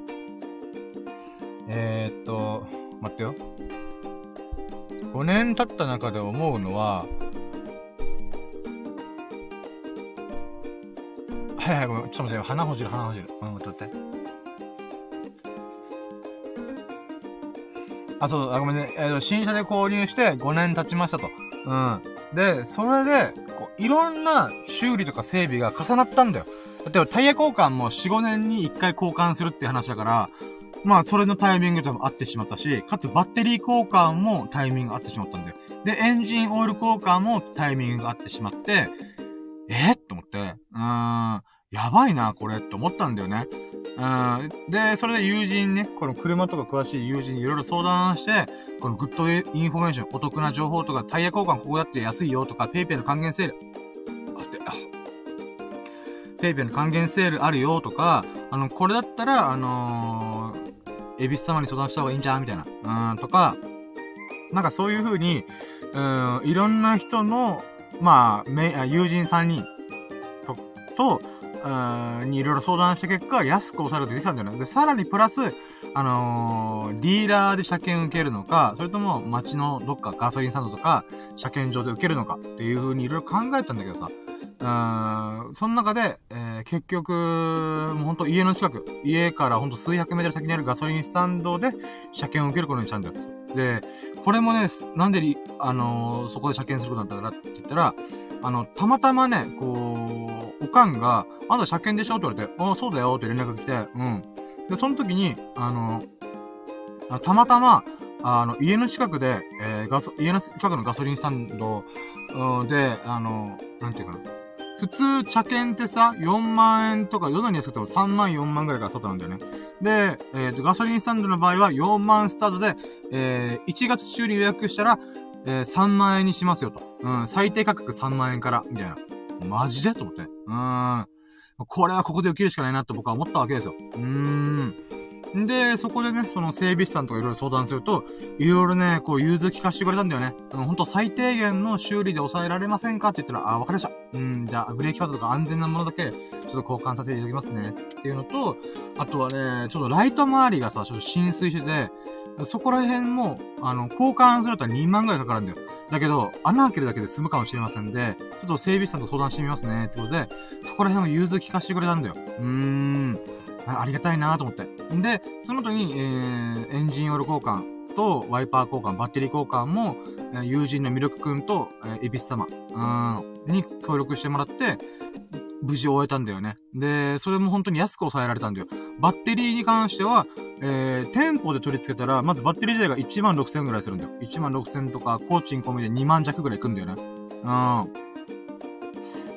えー、っと、待ってよ。5年経った中で思うのは、はいはい、ごめん。ちょっと待って。鼻ほじる、鼻ほじる。うん、待って待って。あ、そう、あ、ごめんね。えー、新車で購入して5年経ちましたと。うん。で、それで、こう、いろんな修理とか整備が重なったんだよ。例えばタイヤ交換も4、5年に1回交換するって話だから、まあ、それのタイミングでも合ってしまったし、かつバッテリー交換もタイミング合ってしまったんだよ。で、エンジンオイル交換もタイミングが合ってしまって、えと思って、うーん、やばいな、これって思ったんだよね。うん。で、それで友人ね、この車とか詳しい友人にいろいろ相談して、この Good Information、お得な情報とか、タイヤ交換ここだって安いよとか、 PayPay の還元セール、あって、あ、 PayPay の還元セールあるよとか、あの、これだったら、あのー、エビス様に相談した方がいいんじゃんみたいな。うん、とか、なんかそういう風に、うん、いろんな人の、まあ、友人3人と、と、にいろいろ相談した結果、安く抑えることできたんだよね。で、さらにプラス、あのー、ディーラーで車検受けるのか、それとも街のどっかガソリンスタンドとか、車検場で受けるのかっていう風にいろいろ考えたんだけどさ、うん、その中で、えー、結局、もうほんと家の近く、家からほんと数百メートル先にあるガソリンスタンドで車検を受けることにしたんだよ。で、これもね、なんで、あのー、そこで車検することになったからって言ったら、あの、たまたまね、こう、おかんが、あんた車検でしょって言われて、ああ、そうだよって連絡が来て、うん。で、その時に、あの、あたまたま、あの、家の近くで、えー、ガソ、家の近くのガソリンスタンド、で、あの、なんていうかな。普通、車検ってさ、4万円とか、夜に安くても3万4万ぐらいから外なんだよね。で、えっ、ー、と、ガソリンスタンドの場合は4万スタートで、えー、1月中に予約したら、えー、3万円にしますよと。うん、最低価格3万円から、みたいな。マジで？と思って。うーん。これはここで受けるしかないなって僕は思ったわけですよ。うーん。で、そこでね、その整備士さんとかいろいろ相談すると、いろいろね、こう、融通聞かしてくれたんだよね。あの、ほんと最低限の修理で抑えられませんかって言ったら、あ、わかりました。うん、じゃあ、ブレーキファズとか安全なものだけ、ちょっと交換させていただきますね。っていうのと、あとはね、ちょっとライト周りがさ、ちょっと浸水してて、そこら辺も、あの、交換すると2万ぐらいかかるんだよ。だけど、穴開けるだけで済むかもしれませんで、ちょっと整備士さんと相談してみますね。ってことで、そこら辺も融通聞かしてくれたんだよ。うーん。ありがたいなと思って。んで、その後に、えー、エンジンオイル交換と、ワイパー交換、バッテリー交換も、友人のミルクくんと、えー、エビス様、うん、に協力してもらって、無事終えたんだよね。で、それも本当に安く抑えられたんだよ。バッテリーに関しては、えー、店舗で取り付けたら、まずバッテリー自体が1万6000ぐらいするんだよ。1万6000とか、工賃込みで2万弱ぐらいいくんだよね。うん。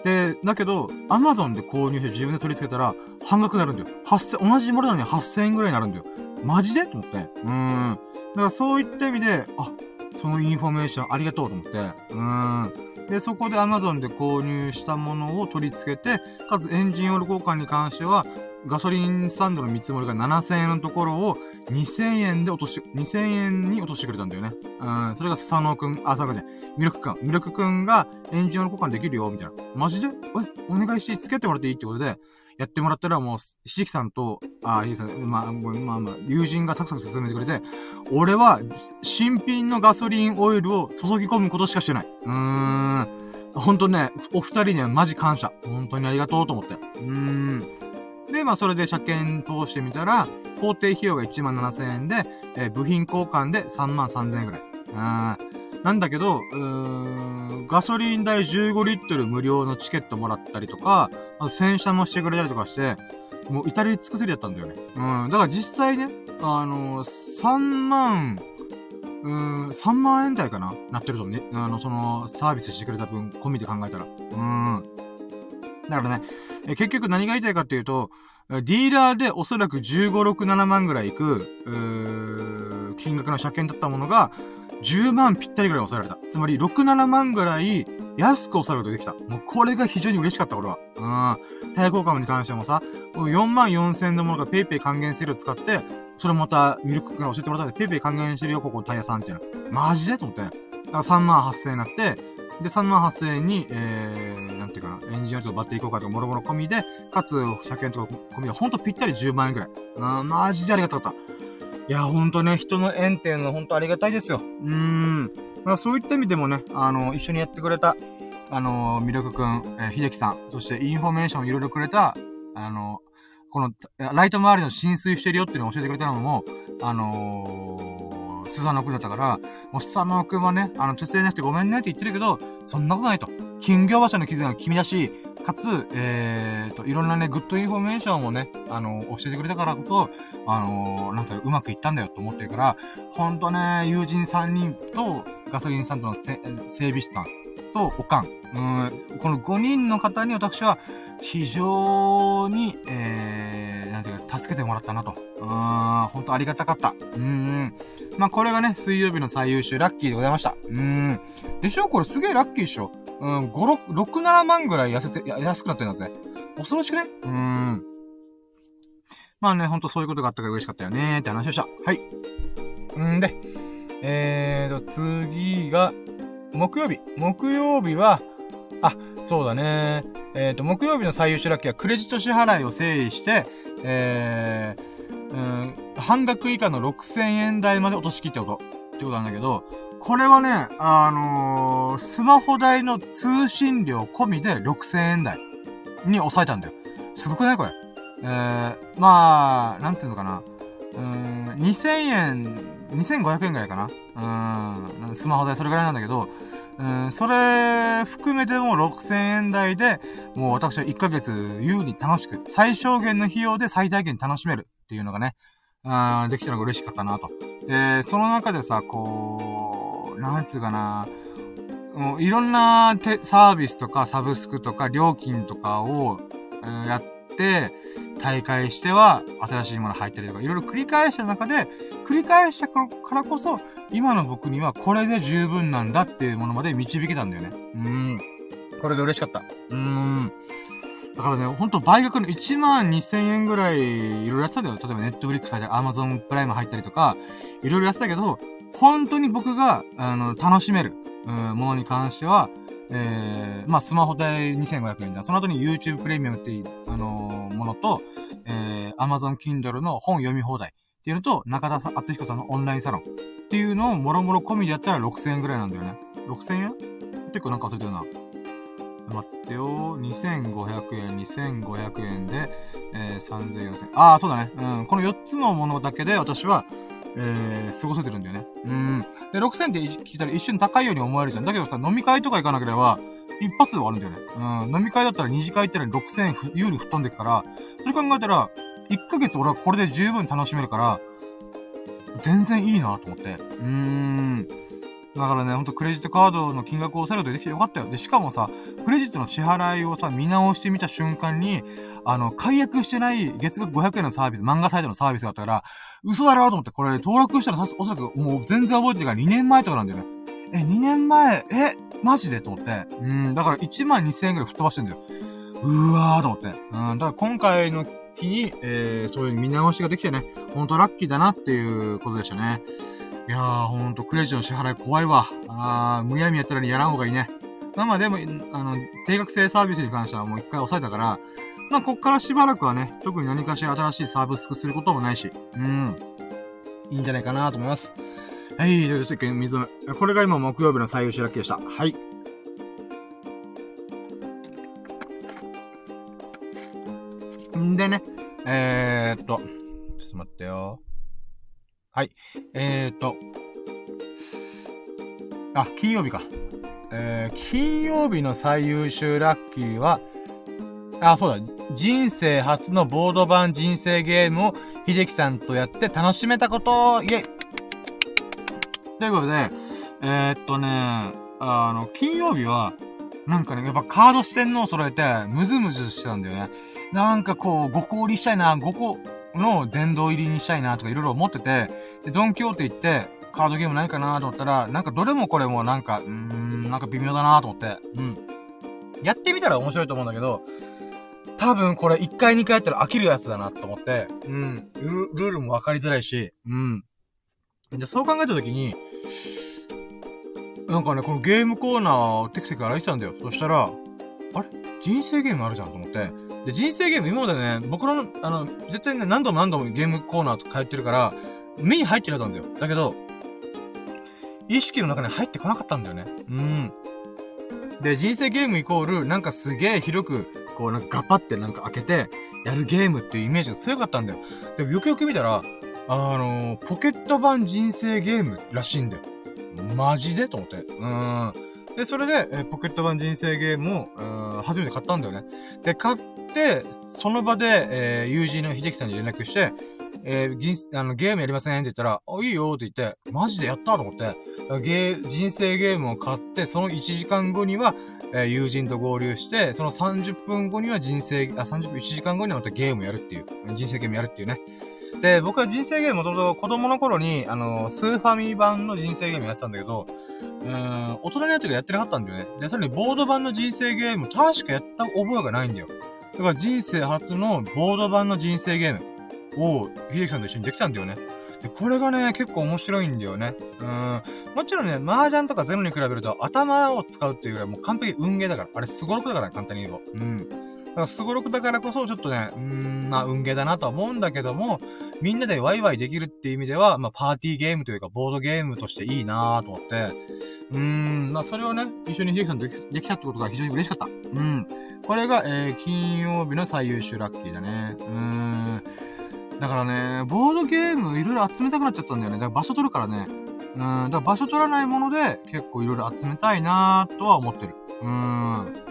で、だけど、アマゾンで購入して自分で取り付けたら、半額になるんだよ。8000、同じものなのに8000円ぐらいになるんだよ。マジで？と思って。うん。だからそういった意味で、あ、そのインフォメーションありがとうと思って。うん。で、そこで Amazon で購入したものを取り付けて、かつエンジンオイル交換に関しては、ガソリンスタンドの見積もりが7000円のところを2000円で落とし、2000円に落としてくれたんだよね。うん、それが佐野くん、あ、佐野じゃミルクくん。ミルクくんがエンジンオイル交換できるよ、みたいな。マジで？え、お願いして、付けてもらっていいってことで、やってもらったらもう、ひじきさんと、あ、ひじきさん、まあ、まあまあ、友人がサクサク進めてくれて、俺は、新品のガソリンオイルを注ぎ込むことしかしてない。うーん。ほんとね、お二人にはマジ感謝。本当にありがとうと思って。うーん。で、まあ、それで車検通してみたら、工程費用が1万7000円で、えー、部品交換で3万3000円ぐらい。うん。なんだけど、うーん、ガソリン代15リットル無料のチケットもらったりとか、あと洗車もしてくれたりとかして、もう至り尽くせりだったんだよね。うん。だから実際ね、あのー、3万、うーん、3万円台かななってるとね。あの、その、サービスしてくれた分、込みで考えたら。うん。だからね、結局何が言いたいかっていうと、ディーラーでおそらく15、6、7万ぐらいいく、うー金額の車検だったものが、10万ぴったりぐらい抑えられた。つまり、6、7万ぐらい安く抑えることができた。もうこれが非常に嬉しかった、俺は。うん。対抗感に関してもさ、4万4千円のものが PayPay 還元セールを使って、それまたミルクが教えてもらったんで、PayPay 還元してるよ、ここタイヤさんっていうの。マジでと思って。だから3万8千円になって、で、3万8000円に、えー、なんていうかな、エンジンオイルとバッテリー交換とかもろもろ込みで、かつ、車検とか込みで、ほんとぴったり10万円くらい。うん、マジでありがたかった。いや、ほんとね、人の縁っていうのはほんとありがたいですよ。うーん。まあ、そういった意味でもね、あの、一緒にやってくれた、あの、魅力くん、えー、秀樹さん、そしてインフォメーションをいろいろくれた、あの、この、ライト周りの浸水してるよっていうのを教えてくれたのも、あのー、スサノくんだったから、もうスサノくんはね、あの、手伝いなくてごめんねって言ってるけど、そんなことないと。金魚馬車の傷が君だし、かつ、えーと、いろんなね、グッドインフォメーションをね、あの、教えてくれたからこそ、あの、なんていううまくいったんだよと思ってるから、ほんとね、友人3人と、ガソリンスタンドの整備士さんと、おかん。うん、この5人の方に私は、非常に、えー、なんていうか、助けてもらったなと。うん、ほんとありがたかった。うん。まあ、これがね、水曜日の最優秀ラッキーでございました。うん。でしょ？これすげえラッキーでしょうん、5、6、6、7万ぐらい痩せて、安くなってるんですね。恐ろしくね？うん。まあね、ほんとそういうことがあったから嬉しかったよねーって話でした。はい。んで、えーと、次が、木曜日。木曜日は、あ、そうだね。えっ、ー、と、木曜日の最優秀ラッキーはクレジット支払いを整理して、えー、うん、半額以下の6000円台まで落とし切ってこと。ってことなんだけど、これはね、あのー、スマホ代の通信料込みで6000円台に抑えたんだよ。すごくないこれ？えー、まあ、なんていうのかな。うん、2000円、2500円ぐらいかな。うん、スマホ代それぐらいなんだけど、うん、それ含めても6000円台で、もう私は1ヶ月優に楽しく、最小限の費用で最大限楽しめるっていうのがね、うん、できたのが嬉しかったなと。で、その中でさ、こう、なんつうかな、もういろんなてサービスとかサブスクとか料金とかを、えー、やって、大会しては新しいもの入ったりとか、いろいろ繰り返した中で、繰り返したからこそ、今の僕にはこれで十分なんだっていうものまで導けたんだよね。うん。これで嬉しかった。うーん。だからね、ほんと倍額の1万2000円ぐらいいろいろやってたんだよ。例えばネットフリックス入ったり、アマゾンプライム入ったりとか、いろいろやってたけど、本当に僕が、あの、楽しめる、うん、ものに関しては、えー、まあ、スマホ代2500円だ。その後に YouTube プレミアムっていう、あのー、ものと、えー、Amazon Kindle の本読み放題っていうのと、中田敦彦さんのオンラインサロンっていうのをもろもろ込みでやったら6000円ぐらいなんだよね。6000円？結構なんか忘れてるな。待ってよ。2500円、2500円で、えー、3000、4000。ああ、そうだね。うん。この4つのものだけで私は、えー、過ごせてるんだよね。うん。で、6000って聞いたら一瞬高いように思えるじゃん。だけどさ、飲み会とか行かなければ、一発で終わるんだよね。うん。飲み会だったら二次会行ったら6000円有利吹っ飛んでくから、それ考えたら、1ヶ月俺はこれで十分楽しめるから、全然いいなと思って。うーん。だからね、ほんとクレジットカードの金額を抑えるとできてよかったよ。で、しかもさ、クレジットの支払いをさ、見直してみた瞬間に、あの、解約してない月額500円のサービス、漫画サイトのサービスがあったから、嘘だろうと思って、これ登録したらおそらくもう全然覚えてるから2年前とかなんだよね。え、2年前、え、マジで？と思って。うん、だから1万2000円くらい吹っ飛ばしてんだよ。うわーと思って。うん、だから今回の日に、えー、そういう見直しができてね、ほんとラッキーだなっていうことでしたね。いやー、ほんとクレジットの支払い怖いわ。あー、むやみやったらにやらん方がいいね。まあまあでも、あの、定額制サービスに関してはもう一回抑えたから、まあこっからしばらくはね、特に何かしら新しいサービスすることもないし、うん。いいんじゃないかなと思います。はい、じゃあ、ちょっと水飲む。これが今木曜日の最優秀ラッキーでした。はい。んでね、えー、っと、ちょっと待ってよ。はい。えー、っと、あ、金曜日か。えー、金曜日の最優秀ラッキーは、あ、そうだ。人生初のボード版人生ゲームを秀樹さんとやって楽しめたことイェイということで、えー、っとね、あの、金曜日は、なんかね、やっぱカード四天王揃えて、ムズムズしてたんだよね。なんかこう、5個売りしたいな、5個の殿堂入りにしたいな、とかいろいろ思ってて、で、ドンキョーテ行って、カードゲームないかなと思ったら、なんかどれもこれもなんか、うーん、なんか微妙だなと思って、うん。やってみたら面白いと思うんだけど、多分これ1回2回やったら飽きるやつだなと思って、うん。ルールも分かりづらいし、うん。で、そう考えたときに、なんかね、このゲームコーナーをテクテク歩いてたんだよ。そしたら、あれ？人生ゲームあるじゃんと思って。で、人生ゲーム今までね、僕の、あの、絶対ね、何度も何度もゲームコーナーとか通ってるから、目に入ってるはずなんだよ。だけど、意識の中に入ってこなかったんだよね。うん。で、人生ゲームイコール、なんかすげえ広く、こうなんかガパってなんか開けて、やるゲームっていうイメージが強かったんだよ。でもよくよく見たら、あのー、ポケット版人生ゲームらしいんだよ。マジでと思って。うん。で、それで、え、ポケット版人生ゲームを、初めて買ったんだよね。で、買っ、その場で、えー、友人の秀樹さんに連絡して、えー、あの、ゲームやりません？って言ったら、あ、いいよって言って、マジで？やった？と思って、ゲー、人生ゲームを買って、その1時間後には、えー、友人と合流して、その30分後には人生、あ、30分、1時間後にはまたゲームやるっていう、人生ゲームやるっていうね。で、僕は人生ゲームもともと子供の頃に、あの、スーファミ版の人生ゲームやってたんだけど、うーん、大人になってからやってなかったんだよね。で、さらにボード版の人生ゲーム、確かやった覚えがないんだよ。だから人生初のボード版の人生ゲームを、秀樹さんと一緒にできたんだよね。で、これがね、結構面白いんだよね。うん。もちろんね、麻雀とかゼロに比べると頭を使うっていうぐらいもう完璧運ゲーだから。あれ、すごろくだから、ね簡単に言えば。うん。すごろくだからこそ、ちょっとね、うん、まあ、運ゲーだなとは思うんだけども、みんなでワイワイできるっていう意味では、まあ、パーティーゲームというか、ボードゲームとしていいなと思って、うん、まあ、それをね、一緒に秀樹さんとできたってことが非常に嬉しかった。うん。これが、えー、金曜日の最優秀ラッキーだね。うん。だからね、ボードゲームいろいろ集めたくなっちゃったんだよね。だから場所取るからね。うん、だから場所取らないもので結構いろいろ集めたいなーとは思ってる。うーん。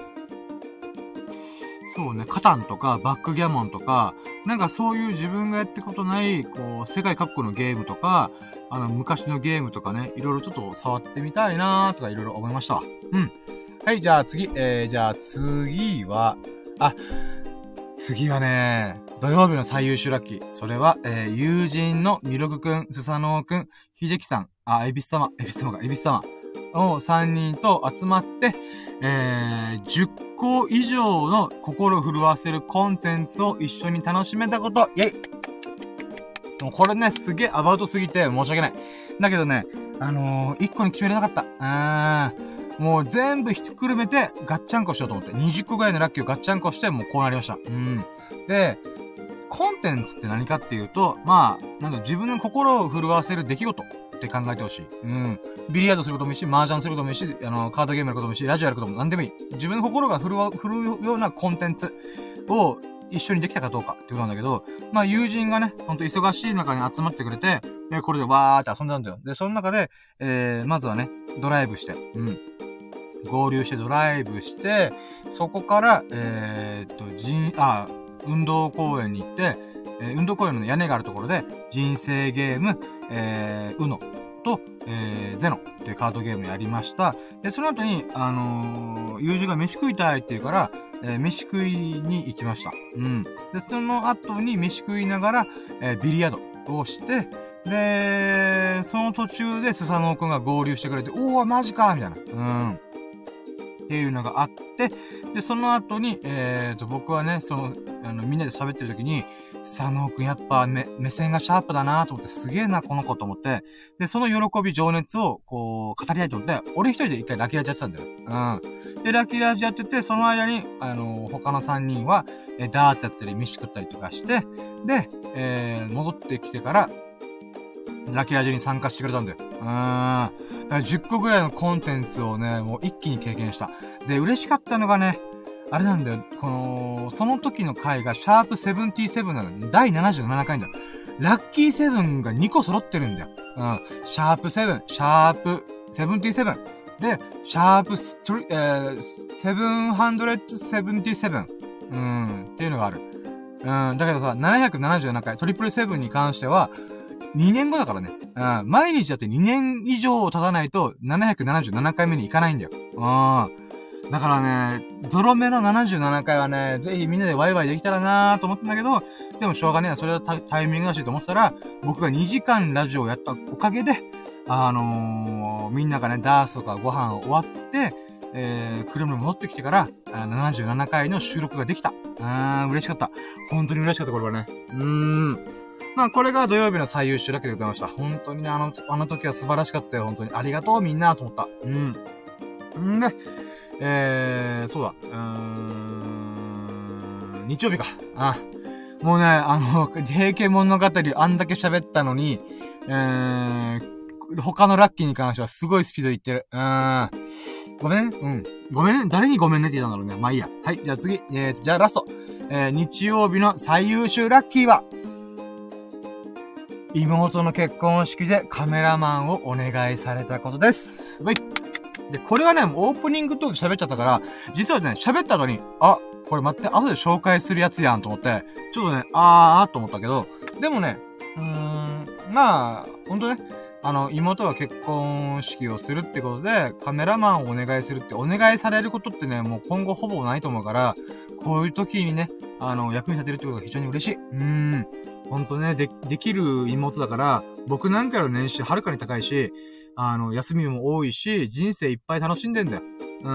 そうね、カタンとかバックギャモンとか、なんかそういう自分がやってことない、こう、世界各国のゲームとか、あの、昔のゲームとかね、いろいろちょっと触ってみたいなーとかいろいろ思いました。うん。はい、じゃあ次、えー、じゃあ次は、あ、次はね、土曜日の最優秀ラッキー。それは、えー、友人のミログくん、スサノオくん、秀樹さん、あ、エビス様、エビス様が、エビス様を3人と集まって、えー、10個以上の心震わせるコンテンツを一緒に楽しめたこと、イェイもうこれね、すげえアバウトすぎて申し訳ない。だけどね、あのー、1個に決めれなかった。うーん。もう全部ひっくるめてガッチャンコしようと思って、20個ぐらいのラッキーをガッチャンコして、もうこうなりました。うん。で、コンテンツって何かっていうと、まあ、なんだ、自分の心を震わせる出来事って考えてほしい。うん。ビリヤードすることもいいし、麻雀することもいいし、あの、カードゲームやることもいいし、ラジオやることも何でもいい。自分の心が震わ、震うようなコンテンツを一緒にできたかどうかってことなんだけど、まあ友人がね、ほんと忙しい中に集まってくれて、で、これでわーって遊んだんだよ。で、その中で、えー、まずはね、ドライブして、うん。合流してドライブして、そこから、えー、っと、人、あ、運動公園に行って、えー、運動公園の屋根があるところで、人生ゲーム、えー、うのと、えー、ゼノっていうカードゲームやりました。で、その後に、あのー、友人が飯食いたいって言うから、えー、飯食いに行きました。うん。で、その後に飯食いながら、えー、ビリヤードをして、で、その途中でスサノオくんが合流してくれて、おー、マジかみたいな。うん。っていうのがあって、で、その後に、えーと、僕はね、その、あの、みんなで喋ってる時に、佐野くんやっぱ目、目線がシャープだなと思って、すげえな、この子と思って、で、その喜び、情熱を、こう、語りたいと思って、俺一人で一回ラキラジやってたんだよ。うん。で、ラキラジやってて、その間に、あの、他の三人は、えダーツやったり、飯食ったりとかして、で、えー、戻ってきてから、ラキラジに参加してくれたんだよ。うん。だから10個ぐらいのコンテンツをね、もう一気に経験した。で、嬉しかったのがね、あれなんだよ、この、その時の回がシャープ77なの。第77回んだよ。ラッキーセブンが2個揃ってるんだよ。うん。シャープ7、シャープ77。で、シャープえー、777。うん、っていうのがある。うん、だけどさ、777回、トリプルセブンに関しては、2年後だからね。うん。毎日だって2年以上経たないと、777回目に行かないんだよ。うん。だからね、ゾロ目の77回はね、ぜひみんなでワイワイできたらなーと思ったんだけど、でもしょうがねえな、それはタイミングだしいと思ってたら、僕が2時間ラジオをやったおかげで、あのー、みんながね、ダースとかご飯を終わって、えー、車に戻ってきてから、77回の収録ができた。あーん、嬉しかった。本当に嬉しかった、これはね。うーん。まあ、これが土曜日の最優秀だけでございました。本当にね、あの、あの時は素晴らしかったよ。本当に。ありがとう、みんな、と思った。うん。んで、えー、そうだ。うーん、日曜日か。あ、もうね、あの、平家物語あんだけ喋ったのに、えー、他のラッキーに関してはすごいスピードいってる。うーん。ごめんうん。ごめんね。誰にごめんねって言ったんだろうね。まあいいや。はい。じゃあ次。えー、じゃあラスト。えー、日曜日の最優秀ラッキーは、妹の結婚式でカメラマンをお願いされたことです。はい。で、これはね、オープニングトーク喋っちゃったから、実はね、喋った後に、あ、これ待って、後で紹介するやつやんと思って、ちょっとね、あーと思ったけど、でもね、うーん、まあ、ほんとね、あの、妹が結婚式をするってことで、カメラマンをお願いするって、お願いされることってね、もう今後ほぼないと思うから、こういう時にね、あの、役に立てるってことが非常に嬉しい。うーん。ほんとね、で、できる妹だから、僕なんかの年収はるかに高いし、あの、休みも多いし、人生いっぱい楽しんでんだよ。うん。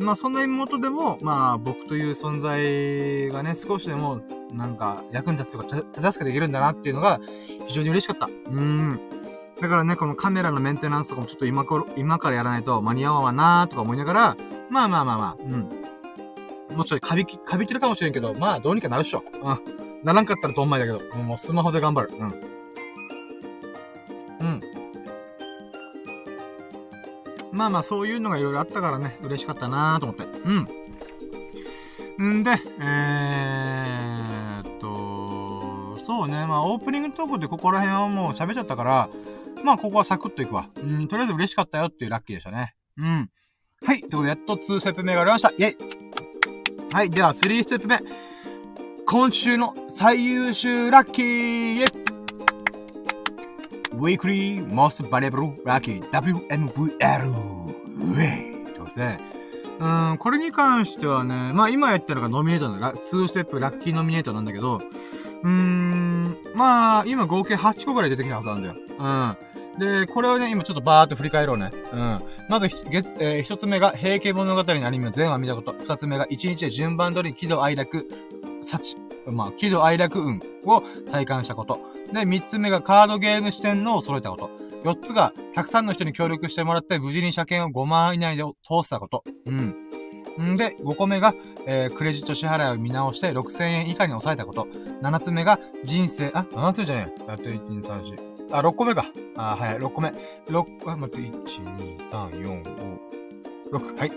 まあ、そんな妹でも、まあ、僕という存在がね、少しでも、なんか、役に立つとか、手助けできるんだなっていうのが、非常に嬉しかった。うん。だからね、このカメラのメンテナンスとかもちょっと今頃、今からやらないと間に合わんわなーとか思いながら、まあまあまあまあ、うん。もうちょいカビ、カビてるかもしれんけど、まあどうにかなるっしょ。うん。ならんかったらどんまいだけど、もうスマホで頑張る。うん。まあまあ、そういうのがいろいろあったからね、嬉しかったなーと思って。うん。んで、えーっと、そうね、まあ、オープニングトークでここら辺はもう喋っちゃったから、まあ、ここはサクッといくわ。うん、とりあえず嬉しかったよっていうラッキーでしたね。うん。はい。ということで、やっと2ステップ目がありました。イェイはい。では、3ステップ目。今週の最優秀ラッキーイェイ !Weekly Most Valuable Lucky WMVL! ウェイとですね。うん、これに関してはね、まあ今やったのがノミネートのラ、2ステップラッキーノミネートなんだけど、うーん、まあ今合計8個ぐらい出てきたはずなんだよ。うん。で、これをね、今ちょっとバーっと振り返ろうね。うん。まず、月、えー、一つ目が、平家物語のアニメを全話見たこと。二つ目が、一日で順番通り喜怒哀楽、幸、まあ、喜怒哀楽運を体感したこと。で、三つ目がカードゲーム視点のを揃えたこと。四つが、たくさんの人に協力してもらって、無事に車検を5万以内で通したこと。うん。んで、5個目が、えー、クレジット支払いを見直して6000円以下に抑えたこと。7つ目が、人生、あ、7つ目じゃねえ。あと1、2、3、4。あ、6個目か。あ、はい、6個目。6、あ、待って、1、2、3、4、5、6、はい。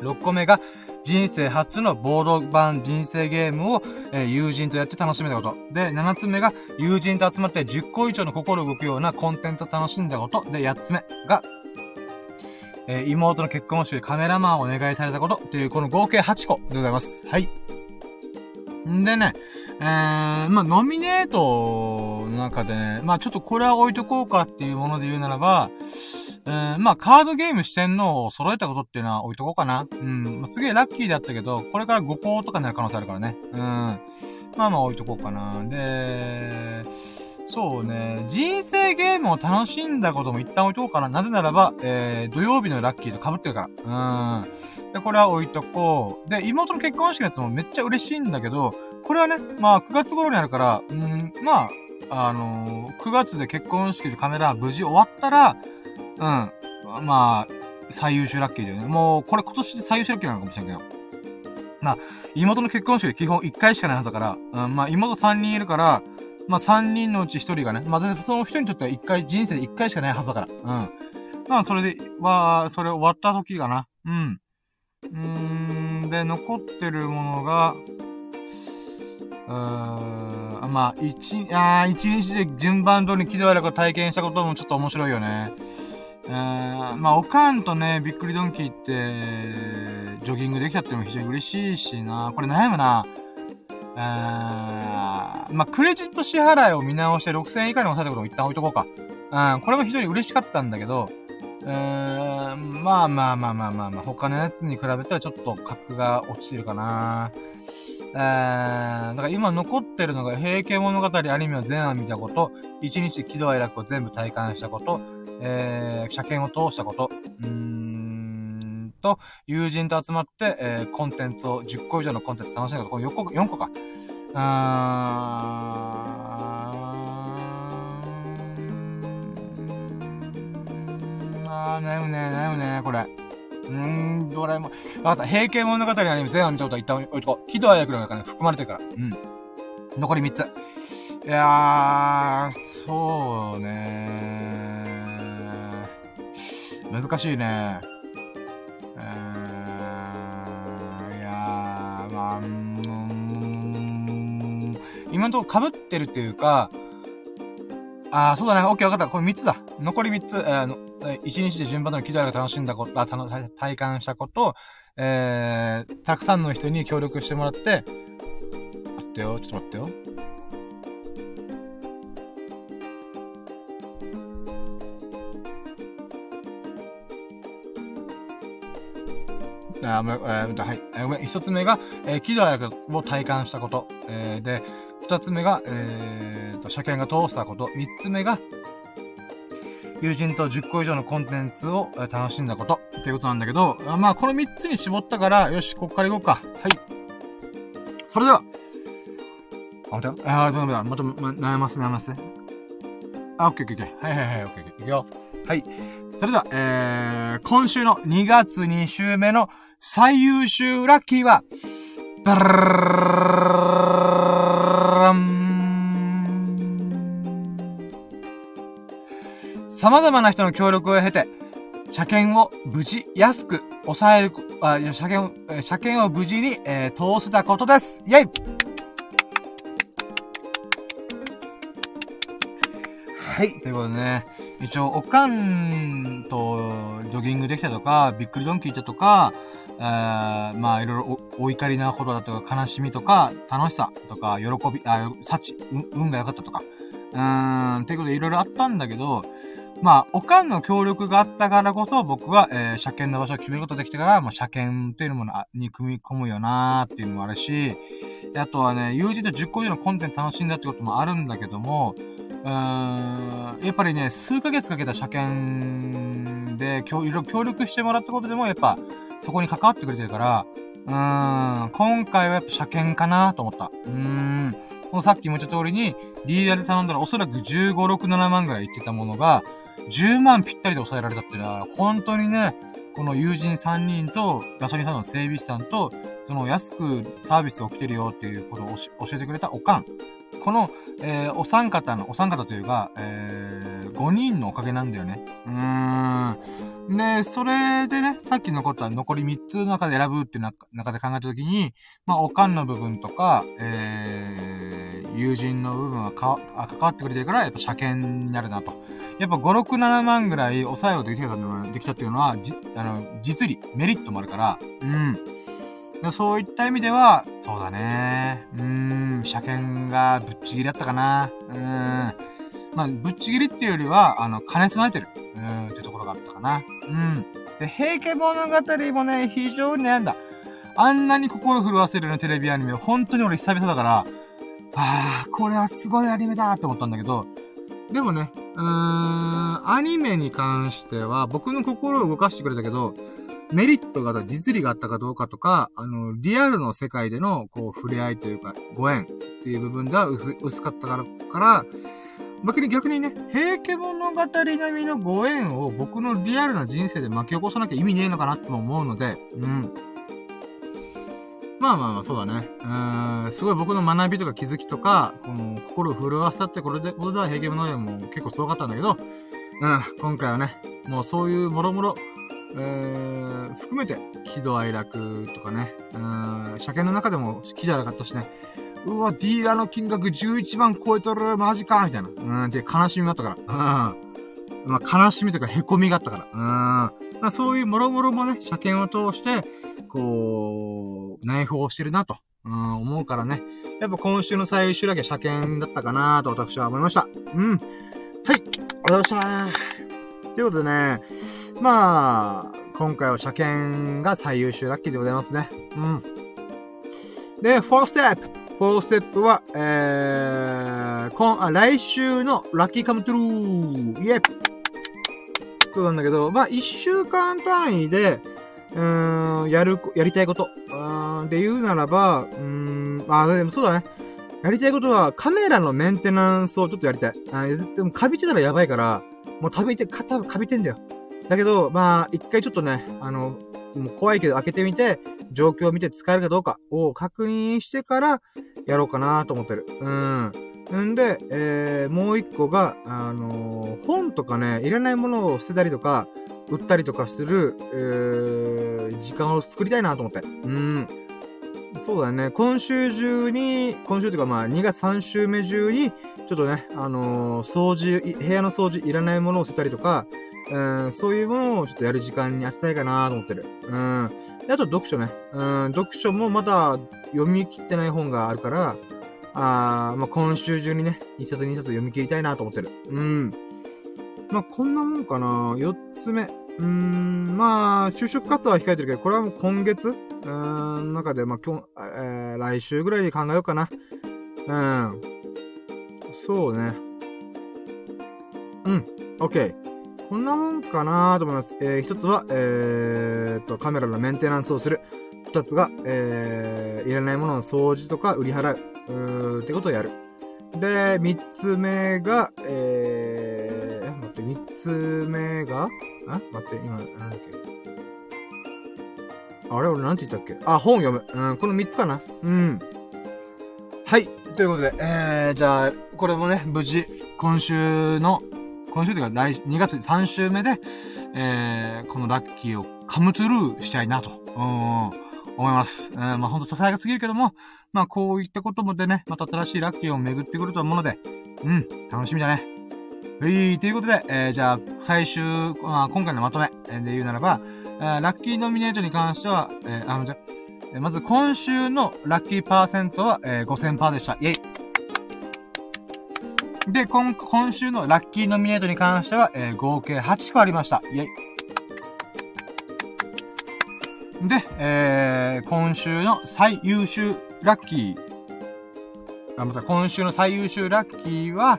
6個目が、人生初のボード版人生ゲームを、えー、友人とやって楽しめたこと。で、7つ目が、友人と集まって10個以上の心動くようなコンテンツを楽しんだこと。で、8つ目が、えー、妹の結婚式でカメラマンをお願いされたことという、この合計8個でございます。はい。んでね、えー、まあ、ノミネートの中でね、まあ、ちょっとこれは置いとこうかっていうもので言うならば、まあ、カードゲーム四天王を揃えたことっていうのは置いとこうかな。うん。まあ、すげえラッキーだったけど、これから5個とかになる可能性あるからね。うん。まあまあ置いとこうかな。で、そうね、人生ゲームを楽しんだことも一旦置いとこうかな。なぜならば、えー、土曜日のラッキーと被ってるから。うん。で、これは置いとこう。で、妹の結婚式のやつもめっちゃ嬉しいんだけど、これはね、まあ9月頃にあるから、うん、まあ、あのー、9月で結婚式とカメラ無事終わったら、うん。まあ、最優秀ラッキーだよね。もう、これ今年で最優秀ラッキーなのかもしれんけど。まあ、妹の結婚式で基本1回しかないはずだから、うん、まあ、妹3人いるから、まあ、3人のうち1人がね、まあ、全然その人にとっては1回、人生で1回しかないはずだから。うん。まあ、それで、は、それ終わった時かな。うん。うーん、で、残ってるものが、うーん、まあ、一、あ一日で順番通り喜怒哀楽を体験したこともちょっと面白いよね。えー、まあ、おかんとね、びっくりドンキーって、ジョギングできたってのも非常に嬉しいしな。これ悩むな。えー、まあ、クレジット支払いを見直して6000円以下に抑えたことも一旦置いとこうか。うん、これも非常に嬉しかったんだけど、うーん、まあまあまあまあまあまあ、他のやつに比べたらちょっと格が落ちてるかな。えー、だから今残ってるのが、平家物語アニメを全話見たこと、一日喜怒哀楽を全部体感したこと、えー、車検を通したこと、うーんと、友人と集まって、えー、コンテンツを、10個以上のコンテンツ楽しんだこと、この4個、4個か。あー、悩むね、悩むね、これ。うーん、ドラえもん。わかった。平家物語のアニメ全話見たこと一旦置いとこう。喜怒哀楽の中に含まれてるから。うん。残り3つ。いやー、そうねー。難しいね。えー、いやー、まあ、うん、今のところ被ってるっていうか、あー、そうだね。オッケーわかった。これ3つだ。残り3つ、えー、1日で順番の喜怒哀楽楽しんだこと、あ、体感したこと、えー、たくさんの人に協力してもらって、待ってよ、ちょっと待ってよ。あ、えー、はい。えー、ごめん。一つ目が、えー、喜怒哀楽を体感したこと。えー、で、二つ目が、えー、と、車検が通したこと。三つ目が、友人と10個以上のコンテンツを楽しんだこと。っていうことなんだけど、まあ、この3つに絞ったから、よし、こっから行こうか。はい。それでは。あ、待ってあ、ダメだ。また、ま、悩ます、悩ます。あ、オッケーオッケーオッケー。はいはいはい、オッケーオッケー。いくよ。はい。それでは、えー、今週の2月2週目の最優秀ラッキーは、ダラン様々な人の協力を経て、車検を無事安く抑える、あ、車検を、車検を無事に、えー、通せたことです。イェイはい、ということでね、一応、おかんとジョギングできたとか、びっくりドンキー行ったとか、えー、まあ、いろいろお怒りなことだとか、悲しみとか、楽しさとか、喜び、あ、幸、運が良かったとか、うーん、っていうことでいろいろあったんだけど、まあ、おかんの協力があったからこそ、僕は、えー、車検の場所を決めることができたから、まあ、車検っていうものに組み込むよなーっていうのもあるし、あとはね、友人と10個以上のコンテンツ楽しんだってこともあるんだけども、うーん、やっぱりね、数ヶ月かけた車検で、協力してもらったことでも、やっぱ、そこに関わってくれてるから、うーん、今回はやっぱ車検かなと思った。うーん。このさっきも言った通りに、ディーラーで頼んだらおそらく15、6、7万ぐらい言ってたものが、10万ぴったりで抑えられたっていうのは、本当にね、この友人3人と、ガソリンスタンドの整備士さんと、その安くサービスを来てるよっていうことを教えてくれたおかん。この、えー、お三方の、お三方というか、えー、5人のおかげなんだよね。うーん。で、それでね、さっき残った残り3つの中で選ぶっていう中で考えたときに、まあ、おかんの部分とか、えー、友人の部分はかわ、関わってくれてるから、やっぱ車検になるなと。やっぱ5、6、7万ぐらい抑えろできたできたっていうのは、じ、あの、実利、メリットもあるから、うん。そういった意味では、そうだね。うーん、車検がぶっちぎりだったかな。うーん。まあ、ぶっちぎりっていうよりは、あの、金備えてる。うん、ってところがあったかな。うん。で、平家物語もね、非常に悩んだ。あんなに心震わせるようなテレビアニメ、本当に俺久々だから、ああ、これはすごいアニメだって思ったんだけど、でもね、うーん、アニメに関しては、僕の心を動かしてくれたけど、メリットが、実利があったかどうかとか、あの、リアルの世界での、こう、触れ合いというか、ご縁っていう部分では薄薄かったから、から、逆に逆にね、平家物語並みのご縁を僕のリアルな人生で巻き起こさなきゃ意味ねえのかなって思うので、うん。まあまあまあ、そうだね。うん、すごい僕の学びとか気づきとか、この、心を震わせたってこれで、これでは平家物語も結構すごかったんだけど、うん、今回はね、もうそういうもろもろ、え、含めて、喜怒哀楽とかね、うん、車検の中でも喜怒哀楽あったしね、うわ、ディーラーの金額11万超えとる、マジかみたいな。うん、で、悲しみがあったから。うん。まあ、悲しみとか凹みがあったから。うん。まあ、そういうもろもろもね、車検を通して、こう、内包してるなと、うん、思うからね。やっぱ今週の最終だけ車検だったかなと私は思いました。うん。はい。ありがとうございました。ということでね、まあ、今回は車検が最優秀ラッキーでございますね。うん。で、 Four Step。Four Step は、えー、今、あ、来週の Lucky Come True イェそうなんだけど、まあ、一週間単位で、うん、やる、やりたいこと。うん、で言うならば、うん、あ、でもそうだね。やりたいことは、カメラのメンテナンスをちょっとやりたい。あでも、カビてたらやばいから、もう食べて、か、多分カビてんだよ。だけど、まあ、一回ちょっとね、あの、もう怖いけど開けてみて、状況を見て使えるかどうかを確認してから、やろうかなと思ってる。うん。んで、えー、もう一個が、あのー、本とかね、いらないものを捨てたりとか、売ったりとかする、えー、時間を作りたいなと思って。うん。そうだね。今週中に、今週というかまあ、2月3週目中に、ちょっとね、あのー、掃除、部屋の掃除、いらないものを捨てたりとか、うん、そういうものをちょっとやる時間に当てたいかなと思ってる。うん。あと読書ね。うん、読書もまだ読み切ってない本があるから、あまあ、今週中にね、一冊二冊読み切りたいなと思ってる。うん。まあ、こんなもんかな。四つ目。うーん、まあ、就職活動は控えてるけど、これはもう今月、うーん、中で、まあ、今日、えー、来週ぐらいに考えようかな。うん。そうね。うん。OK。こんなもんかなと思います。えー、一つは、えー、と、カメラのメンテナンスをする。二つが、えー、いらないものの掃除とか売り払う。うーってことをやる。で、三つ目が、えー、待って、三つ目が、あ待って、今、なんだっけ。あれ俺なんて言ったっけあ、本読む。うん、この三つかなうん。はい。ということで、えー、じゃあ、これもね、無事、今週の今週というか来、2月3週目で、えー、このラッキーをカムトゥルーしたいなと、うん、思います。えー、まあほんとささやかすぎるけども、まあこういったこともでね、また新しいラッキーを巡ってくると思うので、うん、楽しみだね。はい、ということで、えー、じゃあ、最終、まあ、今回のまとめで言うならば、えー、ラッキーノミネートに関しては、えー、あの、じゃ、まず今週のラッキーパーセントは、えー、5000%でした。イェイで、今、今週のラッキーノミネートに関しては、えー、合計8個ありました。イェイ。で、えー、今週の最優秀ラッキー。あ、また今週の最優秀ラッキーは、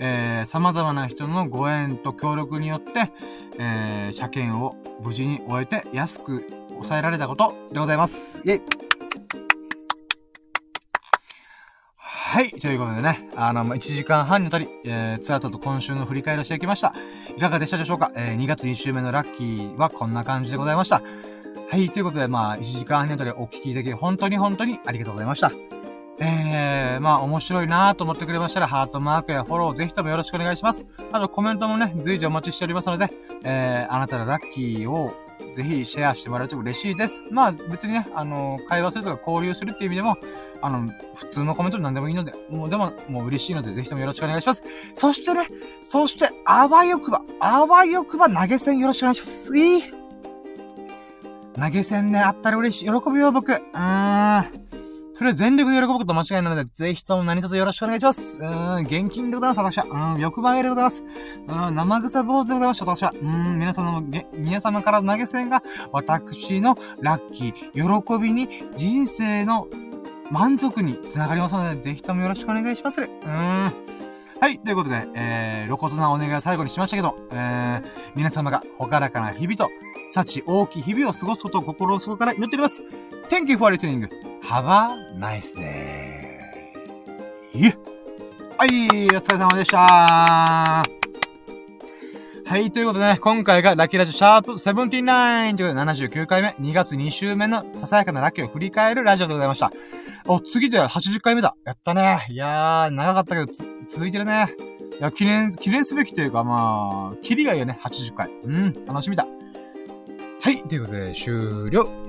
えー、様々な人のご縁と協力によって、えー、車検を無事に終えて安く抑えられたことでございます。イェイはい。ということでね、あの、ま1時間半にわたり、えー、ツアーと今週の振り返りをしてきました。いかがでしたでしょうか？えー、2月1週目のラッキーはこんな感じでございました。はい。ということで、まあ、1時間半にわたりお聞きいただき、本当に本当にありがとうございました。えー、まあ、面白いなと思ってくれましたら、ハートマークやフォローぜひともよろしくお願いします。あと、コメントもね、随時お待ちしておりますので、えー、あなたのラッキーをぜひシェアしてもらうと嬉しいです。まあ別にね、あの、会話するとか交流するっていう意味でも、あの、普通のコメントで何でもいいので、もうでも、もう嬉しいので、ぜひともよろしくお願いします。そしてね、そして、あわよくば、あわよくば投げ銭よろしくお願いします。いい投げ銭ね、あったら嬉しい。喜ぶよ、僕。うーん。それ全力で喜ぶこと間違いなので、ぜひとも何卒よろしくお願いします。うーん、現金でございます、私は。うん、欲張りでございます。うん、生臭坊主でございます、私は。うん、皆様の、皆様から投げ銭が、私のラッキー、喜びに、人生の満足につながりますので、ぜひともよろしくお願いします。うん。はい。ということで、えー、露骨なお願いを最後にしましたけど、えー、皆様がほからかな日々と、幸大きい日々を過ごすことを心の底から祈っております。Thank you for listening. Have a nice day. いえ。はい、お疲れ様でした。はい、ということでね、今回がラッキーラジオシャープ79ということで79回目、2月2週目のささやかなラッキーを振り返るラジオでございました。お、次で80回目だ。やったね。いやー、長かったけど、続いてるね。いや、記念、記念すべきというか、まあ、キリがいいよね、80回。うん、楽しみだ。はい、ということで、終了。